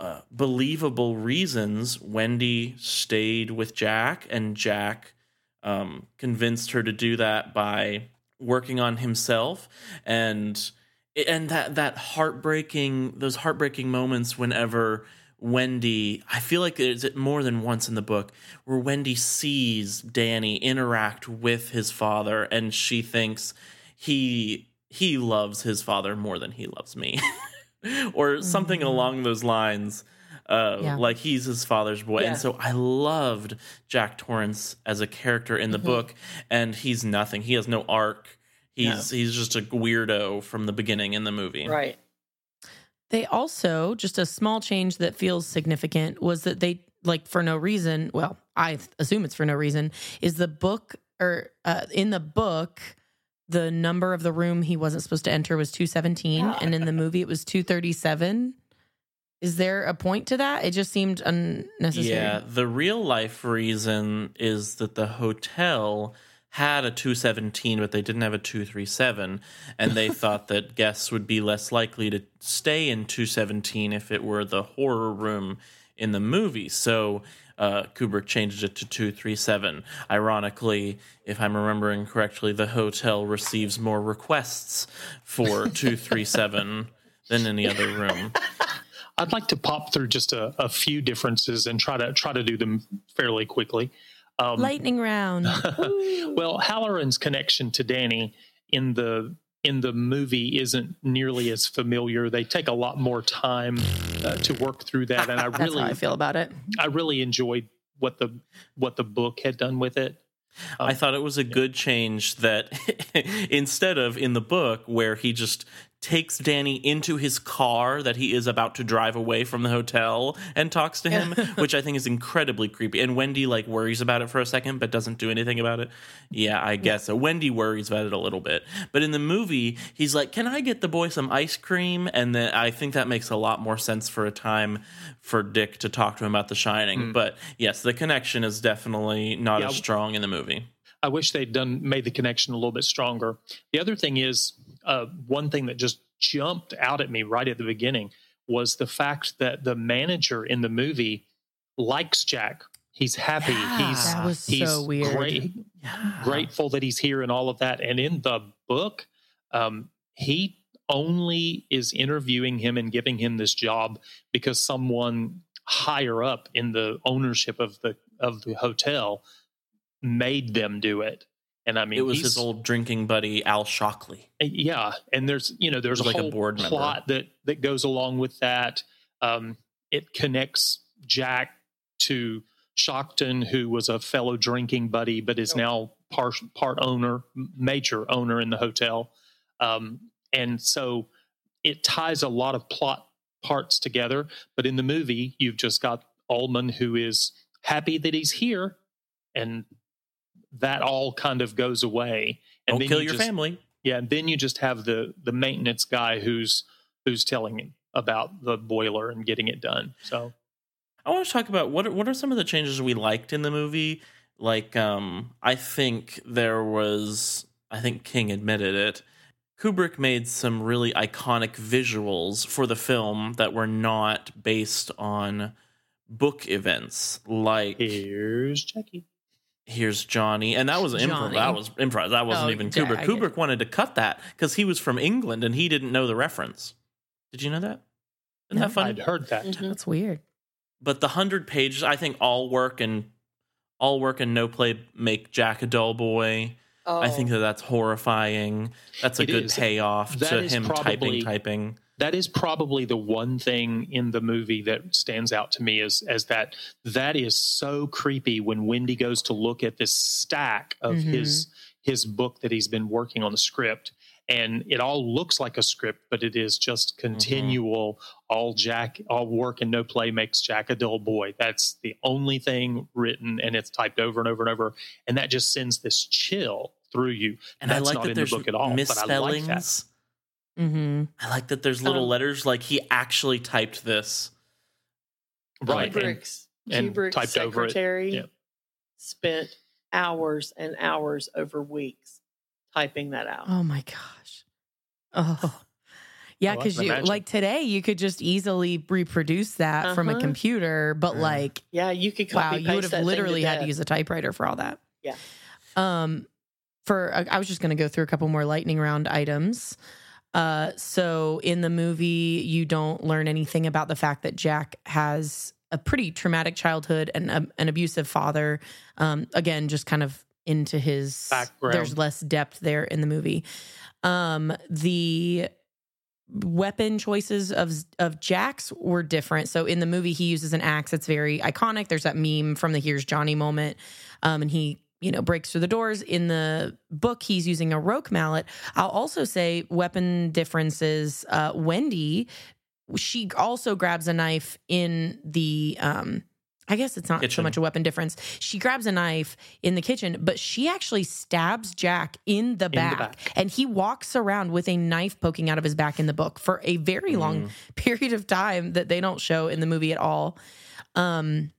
uh, believable reasons, Wendy stayed with Jack, and Jack um, convinced her to do that by working on himself. And and that that heartbreaking those heartbreaking moments whenever Wendy I feel like there's more than once in the book where Wendy sees Danny interact with his father and she thinks he he loves his father more than he loves me or something Mhm. along those lines uh, Yeah. like he's his father's boy. Yeah. And so I loved Jack Torrance as a character in the Mhm. book, and he's nothing. He has no arc. He's he's just a weirdo from the beginning in the movie. Right. They also, just a small change that feels significant was that they, like, for no reason, well, I assume it's for no reason, is the book or uh, in the book, the number of the room he wasn't supposed to enter was 217. And in the movie, it was 237. Is there a point to that? It just seemed unnecessary. Yeah, the real life reason is that the hotel had a 217 but they didn't have a 237 and they thought that guests would be less likely to stay in 217 if it were the horror room in the movie so uh, Kubrick changed it to 237 ironically if I'm remembering correctly the hotel receives more requests for 237 than any other room I'd like to pop through just a, a few differences and try to try to do them fairly quickly. Um, Lightning round. Well, Hallorann's connection to Danny in the in the movie isn't nearly as familiar. They take a lot more time uh, to work through that, and I That's really how I feel about it. I really enjoyed what the what the book had done with it. I thought it was a good change that instead of in the book where he just takes Danny into his car that he is about to drive away from the hotel and talks to him, which I think is incredibly creepy. And Wendy like worries about it for a second but doesn't do anything about it. Yeah, I guess so. Wendy worries about it a little bit. But in the movie, he's like, "Can I get the boy some ice cream?" And then I think that makes a lot more sense for a time for Dick to talk to him about The Shining. Hmm. But yes, the connection is definitely not Yeah. as strong in the movie. I wish they'd done made the connection a little bit stronger. The other thing is uh, one thing that just jumped out at me right at the beginning was the fact that the manager in the movie likes Jack. He's happy. Yeah. He's That was he's so weird. great, grateful that he's here and all of that. And in the book, um, he only is interviewing him and giving him this job because someone higher up in the ownership of the of the hotel made them do it. And I mean, it was his old drinking buddy Al Shockley. yeah, and there's you know there's a was like a whole board member. plot that that goes along with that. Um, it connects Jack to Shockton, who was a fellow drinking buddy, but is Oh. now part part owner, major owner in the hotel, um, and so it ties a lot of plot parts together. But in the movie, you've just got Ullman, who is happy that he's here, and that all kind of goes away. And Don't then kill you your just- family. yeah, and then you just have the the maintenance guy who's who's telling him about the boiler and getting it done. So I want to talk about what are, what are some of the changes we liked in the movie. Like, um, I think there was, I think King admitted it. Kubrick made some really iconic visuals for the film that were not based on book events. Like, here's Jackie. Here's Johnny, and that was improv. Johnny. That was improv. That wasn't Oh, even yeah, Kubrick. I Kubrick wanted to cut that because he was from England and he didn't know the reference. Did you know that? Isn't No. that funny? I'd heard that. Mhm. That's weird. but the hundred pages, I think all work and all work and no play make Jack a dull boy. Oh, I think that that's horrifying. That's a It good is. payoff That to him probably- typing, typing. That is probably the one thing in the movie that stands out to me is as that that is so creepy when Wendy goes to look at this stack of Mhm. his his book that he's been working on the script and it all looks like a script but it is just continual all jack all work and no play makes jack a dull boy that's the only thing written and it's typed over and over and over and that just sends this chill through you. And I That's like not that in the book at all, but I like that. Mm-hmm. I like that there's little Um, letters like he actually typed this. Right. And, Kubrick's, and Kubrick's typed over it. Yeah. spent hours and hours over weeks typing that out. Oh my gosh. Oh. Yeah, because can you imagine. like today you could just easily reproduce that from a Uh-huh. computer, but Yeah. like Yeah, you could wow, copy you would have that thing literally had to use a typewriter for all that. Yeah. Um, for I I was just going to go through a couple more lightning round items. Uh, so in the movie, you don't learn anything about the fact that Jack has a pretty traumatic childhood and um, an abusive father. Um, again, just kind of into his Background. There's less depth there in the movie. Um, the weapon choices of of Jack's were different. So in the movie, he uses an axe. It's very iconic. There's that meme from the "Here's Johnny" moment, um, and he you know breaks through the doors. In the book, he's using a roque mallet. I'll also say weapon differences. Uh, Wendy, she also grabs a knife in the. Um, I guess it's not so much a weapon difference. She grabs a knife in the kitchen, but she actually stabs Jack in the back, back. and he walks around with a knife poking out of his back in the book for a very long Mm. period of time that they don't show in the movie at all. Um,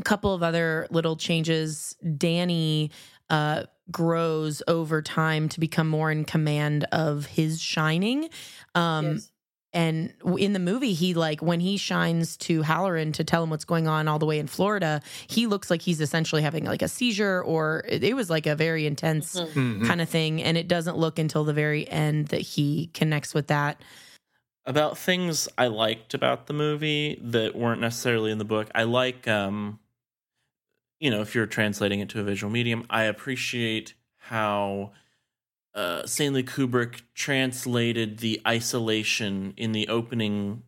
a couple of other little changes. Danny uh, grows over time to become more in command of his shining. Um, Yes. and in the movie, he like when he shines to Hallorann to tell him what's going on all the way in Florida, he looks like he's essentially having like a seizure, or it, it was like a very intense Mhm. Mhm. kind of thing. And it doesn't look until the very end that he connects with that. about things I liked about the movie that weren't necessarily in the book. I like, um, you know, if you're translating it to a visual medium, I appreciate how uh, Stanley Kubrick translated the isolation in the opening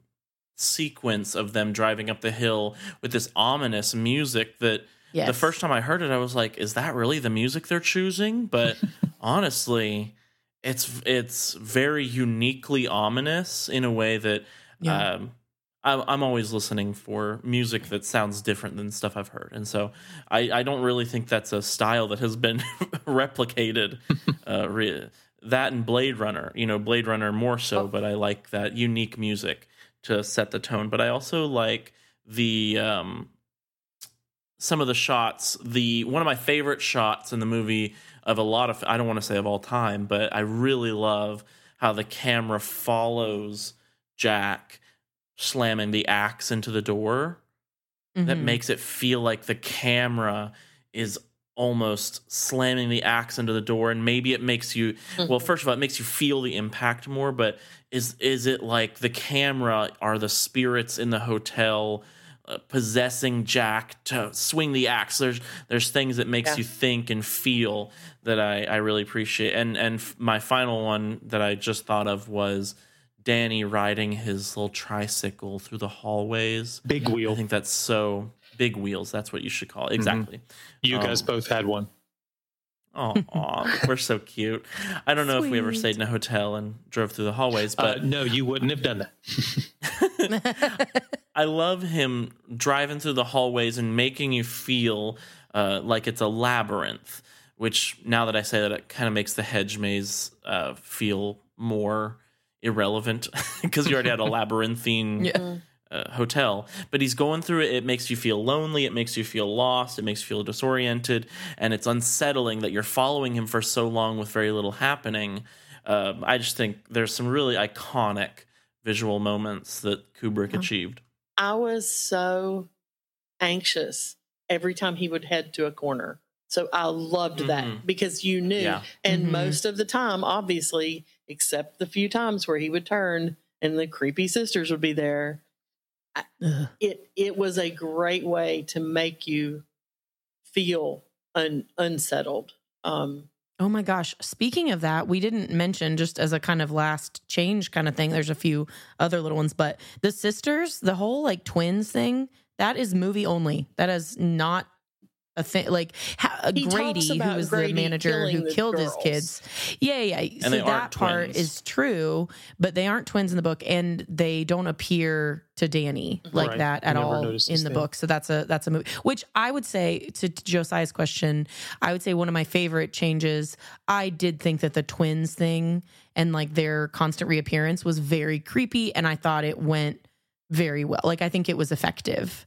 sequence of them driving up the hill with this ominous music that Yes. the first time I heard it, I was like, "Is that really the music they're choosing?" But honestly, it's it's very uniquely ominous in a way that Yeah. um, I'm, I'm always listening for music that sounds different than stuff I've heard, and so I, I don't really think that's a style that has been replicated. uh, re- that and Blade Runner, you know, Blade Runner more so, Oh. but I like that unique music to set the tone. But I also like the um, some of the shots. The one of my favorite shots in the movie of a lot of I don't want to say of all time, but I really love how the camera follows Jack slamming the axe into the door. That Mhm. makes it feel like the camera is almost slamming the axe into the door and maybe it makes you well Mhm. first of all it makes you feel the impact more but is is it like the camera are the spirits in the hotel uh, possessing Jack to swing the axe there's there's things that makes Yeah. you think and feel that I I really appreciate and and my final one that I just thought of was Danny riding his little tricycle through the hallways Big wheel. I think that's so big wheels. That's what you should call it. Exactly. You guys um, both had one. Oh, aw, we're so cute. I don't know if we ever stayed in a hotel and drove through the hallways, Uh, but no, you wouldn't have done that. I love him driving through the hallways and making you feel uh, like it's a labyrinth. Which now that I say that, it kind of makes the hedge maze uh, feel more irrelevant because you already had a labyrinthine Yeah. uh, hotel. But he's going through it. It makes you feel lonely. It makes you feel lost. It makes you feel disoriented, and it's unsettling that you're following him for so long with very little happening. Um, I just think there's some really iconic visual moments that Kubrick Yeah. achieved. I was so anxious every time he would head to a corner. So I loved Mhm. that because you knew. Yeah. And Mhm. most of the time, obviously, except the few times where he would turn and the creepy sisters would be there, Ugh. it it was a great way to make you feel un, unsettled. Um, Oh my gosh. Speaking of that, we didn't mention just as a kind of last change kind of thing. There's a few other little ones, but the sisters, the whole like twins thing, that is movie only. That is not a thing like ha- uh, He talks Grady, who was Grady the manager who the killed his kids. Yeah, yeah. so they that aren't part twins. is true, but they aren't twins in the book, and they don't appear to Danny like Right. that at all in this the thing. book. So that's a that's a movie. Which I would say to, to Josiah's question, I would say one of my favorite changes. I did think that the twins thing and like their constant reappearance was very creepy, and I thought it went very well. Like I think it was effective.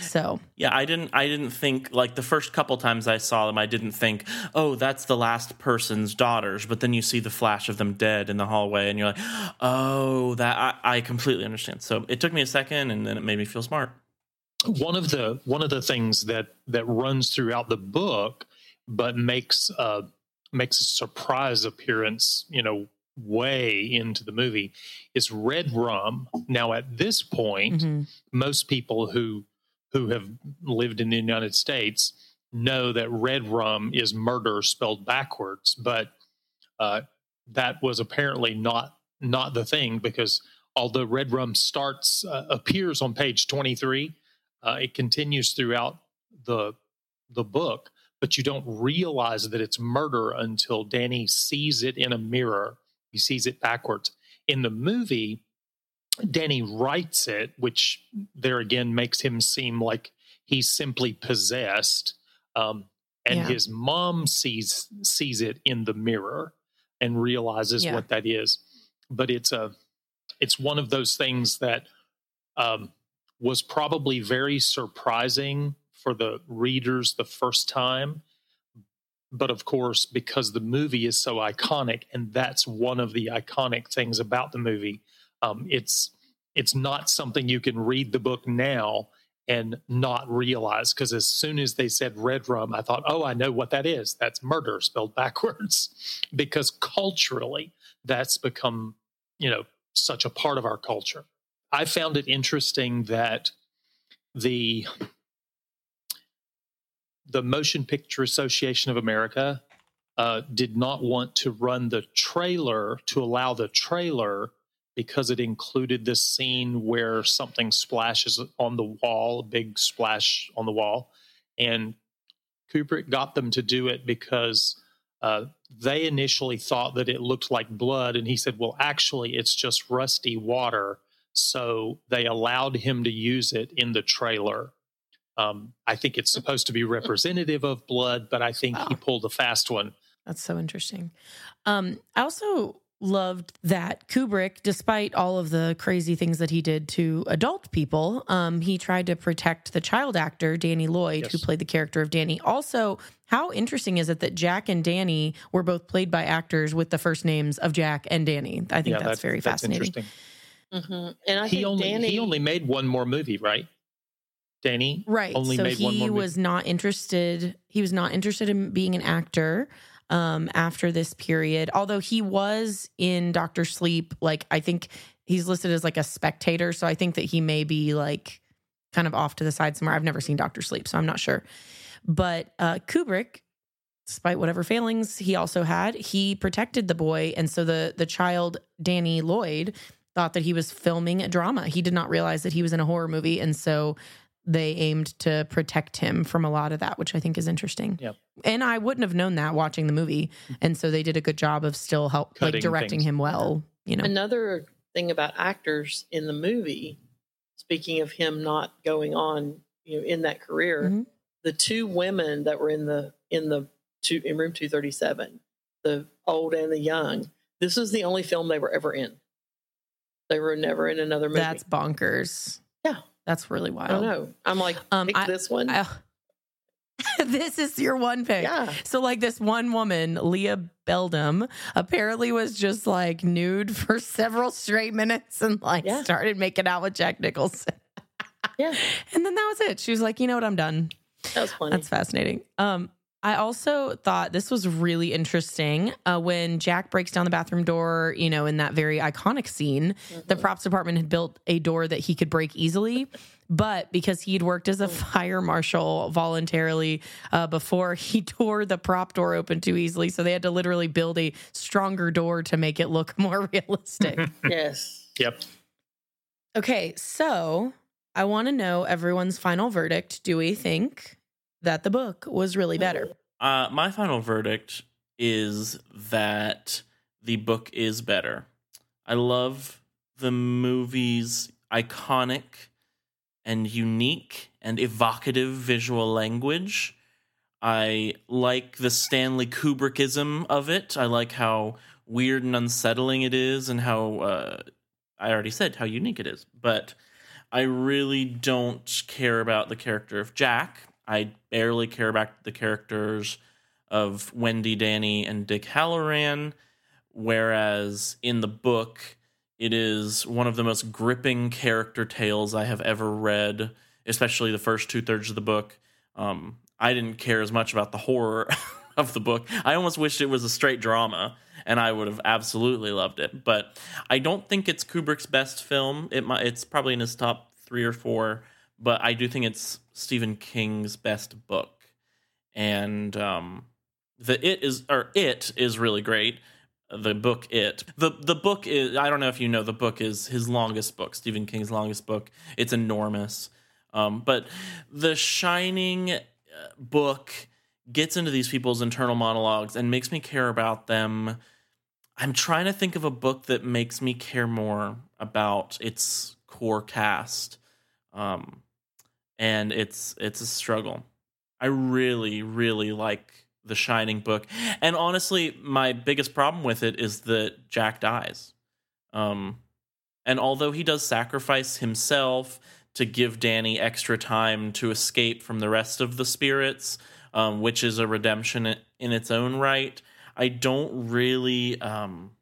So Yeah, I didn't. I didn't think like the first couple times I saw them, I didn't think, "Oh, that's the last person's daughters." But then you see the flash of them dead in the hallway, and you're like, "Oh, that." I, I completely understand. So it took me a second, and then it made me feel smart. one of the one of the things that that runs throughout the book but makes uh makes a surprise appearance you know way into the movie is REDRUM now at this point mhm. most people who who have lived in the united states know that REDRUM is murder spelled backwards but uh that was apparently not not the thing because although REDRUM starts uh, appears on page 23 uh, it continues throughout the the book, but you don't realize that it's murder until Danny sees it in a mirror. He sees it backwards. In the movie, Danny writes it, which there again makes him seem like he's simply possessed. Um, and Yeah. his mom sees sees it in the mirror and realizes Yeah. what that is. But it's a it's one of those things that um, was probably very surprising for the readers the first time. But of course, because the movie is so iconic, and that's one of the iconic things about the movie, um, it's it's not something you can read the book now and not realize. Because as soon as they said REDRUM, I thought, oh, I know what that is. That's murder spelled backwards. because culturally, that's become you know such a part of our culture. I found it interesting that the the Motion Picture Association of America uh, did not want to run the trailer to allow the trailer because it included this scene where something splashes on the wall, a big splash on the wall, and Kubrick got them to do it because uh, they initially thought that it looked like blood, and he said, "Well, actually, it's just rusty water." So they allowed him to use it in the trailer. Um, I think it's supposed to be representative of blood, but I think he pulled a fast one. That's so interesting. Um, I also loved that Kubrick, despite all of the crazy things that he did to adult people, um, he tried to protect the child actor, Danny Lloyd, who played the character of Danny. Also, how interesting is it that Jack and Danny were both played by actors with the first names of Jack and Danny? I think yeah, that's that- very fascinating. interesting. hmm And I he think only Danny. he only made one more movie, right? Danny Right. only so made one more he movie. was not interested. He was not interested in being an actor um, after this period. Although he was in Doctor Sleep, like I think he's listed as like a spectator. So I think that he may be like kind of off to the side somewhere. I've never seen Doctor Sleep, so I'm not sure. But uh, Kubrick, despite whatever failings he also had, he protected the boy, and so the the child Danny Lloyd thought that he was filming a drama. He did not realize that he was in a horror movie, and so they aimed to protect him from a lot of that, which I think is interesting. Yep. And I wouldn't have known that watching the movie, and so they did a good job of still help like directing things. him well. You know, Another thing about actors in the movie, speaking of him not going on, you know, in that career, Mhm. the two women that were in the in the two in room two thirty seven, the old and the young. This is the only film they were ever in. They were never in another movie. that's bonkers. Yeah. That's really I wild. don't know. I'm like, Um, pick I- this one. I- this is your one pick. yeah. So, like this one woman, Lia Beldam, apparently was just like nude for several straight minutes and like Yeah. started making out with Jack Nicholson. Yeah. And then that was it. She was like, you know what, I'm done. That was funny. That's fascinating. Um, I also thought this was really interesting uh, when Jack breaks down the bathroom door, you know, in that very iconic scene. The Mhm. props department had built a door that he could break easily, but because he'd worked as a fire marshal voluntarily uh, before, he tore the prop door open too easily. So they had to literally build a stronger door to make it look more realistic. yes. Yep. okay, so I want to know everyone's final verdict. Do we think that the book was really better. Uh, my final verdict is that the book is better. I love the movie's iconic and unique and evocative visual language. I like the Stanley Kubrickism of it. I like how weird and unsettling it is, and how uh, I already said how unique it is. But I really don't care about the character of Jack. I barely care about the characters of Wendy, Danny, and Dick Hallorann. Whereas in the book, it is one of the most gripping character tales I have ever read, especially the first two thirds of the book. Um, I didn't care as much about the horror of the book. I almost wished it was a straight drama, and I would have absolutely loved it. But I don't think it's Kubrick's best film. It might, it's probably in his top three or four, but I do think it's Stephen King's best book. And um, the it is or it is really great. The book it. The the book is i don't know if you know the book is his longest book stephen king's longest book. It's enormous. Um, but the shining uh, book gets into these people's internal monologues and makes me care about them. I'm trying to think of a book that makes me care more about its core cast. Um, and it's it's a struggle i really really like the Shining book. And honestly, my biggest problem with it is that Jack dies. Um, and although he does sacrifice himself to give Danny extra time to escape from the rest of the spirits, um, which is a redemption in its own right, I don't really. Um,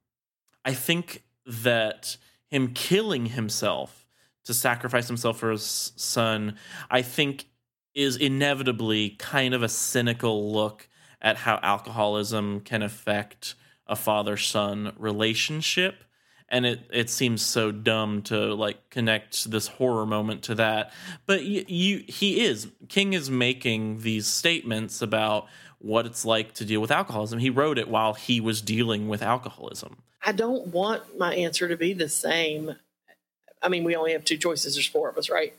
I think that him killing himself to sacrifice himself for his son, I think is inevitably kind of a cynical look at how alcoholism can affect a father son relationship. And it it seems so dumb to like connect this horror moment to that. But you, you, he is. King is making these statements about what it's like to deal with alcoholism. He wrote it while he was dealing with alcoholism. I don't want my answer to be the same i mean we only have two choices there's four of us right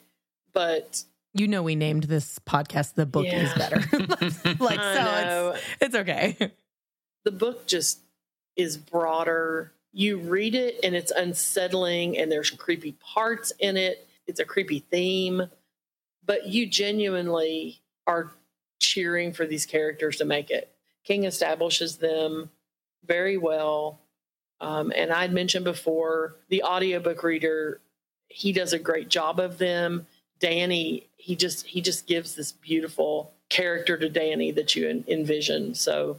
but you know, we named this podcast "The Book yeah. Is Better." like, so it's, it's okay. The book just is broader. You read it and it's unsettling, and there's creepy parts in it. It's a creepy theme, but you genuinely are cheering for these characters to make it. King establishes them very well. Um, and I'd mentioned before the audiobook reader, he does a great job of them. Danny he just he just gives this beautiful character to Danny that you envision. So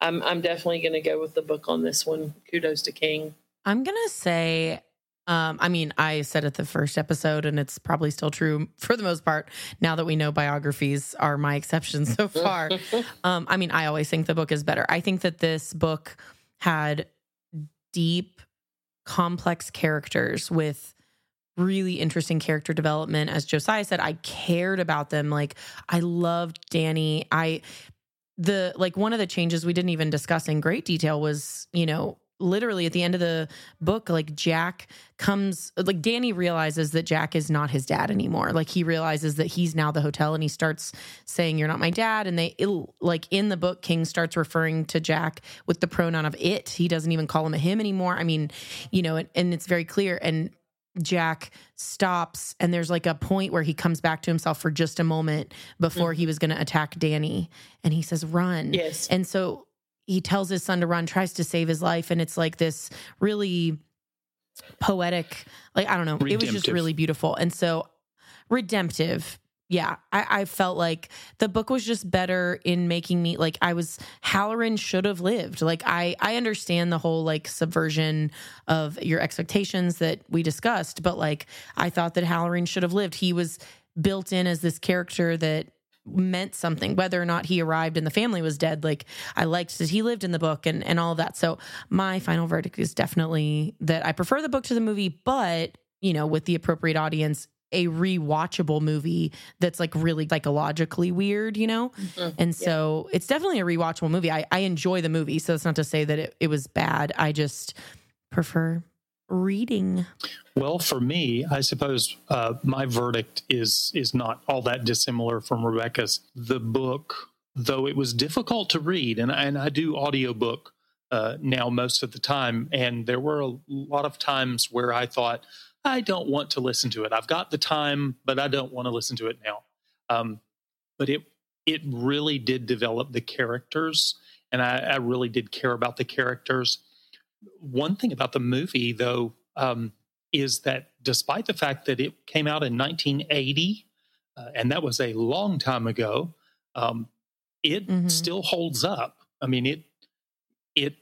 I'm I'm definitely going to go with the book on this one. Kudos to King. I'm going to say um, I mean, I said it the first episode, and it's probably still true for the most part. Now that we know biographies are my exception so far, um, I mean, I always think the book is better. I think that this book had deep, complex characters with really interesting character development. As Josiah said, I cared about them. Like I loved Danny. I the like one of the changes we didn't even discuss in great detail was, you know, literally at the end of the book like Jack comes like Danny realizes that Jack is not his dad anymore. Like he realizes that he's now the hotel and he starts saying you're not my dad and they like in the book King starts referring to Jack with the pronoun of it. He doesn't even call him a him anymore. I mean, you know, and, and it's very clear and Jack stops and there's like a point where he comes back to himself for just a moment before mm-hmm. he was going to attack Danny and he says run. Yes. And so he tells his son to run, tries to save his life and it's like this really poetic like I don't know, redemptive. it was just really beautiful. And so redemptive yeah, I, I, felt like the book was just better in making me like I was Hallorann should have lived. Like I I understand the whole like subversion of your expectations that we discussed, but like I thought that Hallorann should have lived. He was built in as this character that meant something whether or not he arrived and the family was dead like i liked that he lived in the book and and all of that so my final verdict is definitely that i prefer the book to the movie but you know with the appropriate audience a rewatchable movie that's like really psychologically weird, you know? Mm-hmm. And so yeah. it's definitely a rewatchable movie. I, I enjoy the movie. So it's not to say that it, it was bad. I just prefer reading? Well, for me, I suppose uh, my verdict is is not all that dissimilar from Rebekah's. The book, though it was difficult to read, and and I do audiobook uh, now most of the time, and there were a lot of times where I thought I don't want to listen to it. I've got the time, but I don't want to listen to it now. Um, but it it really did develop the characters, and I, I really did care about the characters. One thing about the movie, though. Um, is that despite the fact that it came out in 1980, uh, and that was a long time ago, um, it mm-hmm. still holds up. I mean, it it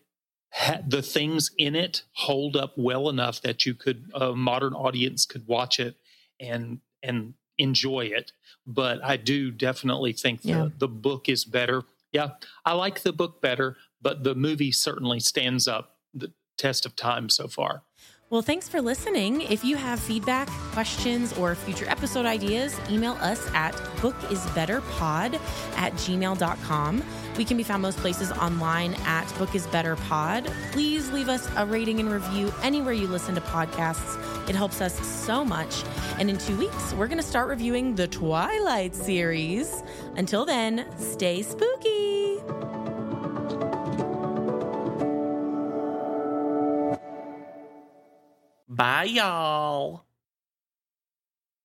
had the things in it hold up well enough that you could a modern audience could watch it and and enjoy it. But I do definitely think yeah. the the book is better. Yeah, I like the book better, but the movie certainly stands up the test of time so far. Well, thanks for listening. If you have feedback, questions, or future episode ideas, email us at bookisbetterpod at gmail.com. We can be found most places online at bookisbetterpod. Please leave us a rating and review anywhere you listen to podcasts. It helps us so much. And in two weeks, we're going to start reviewing the Twilight series. Until then, stay spooky. Bye, y'all.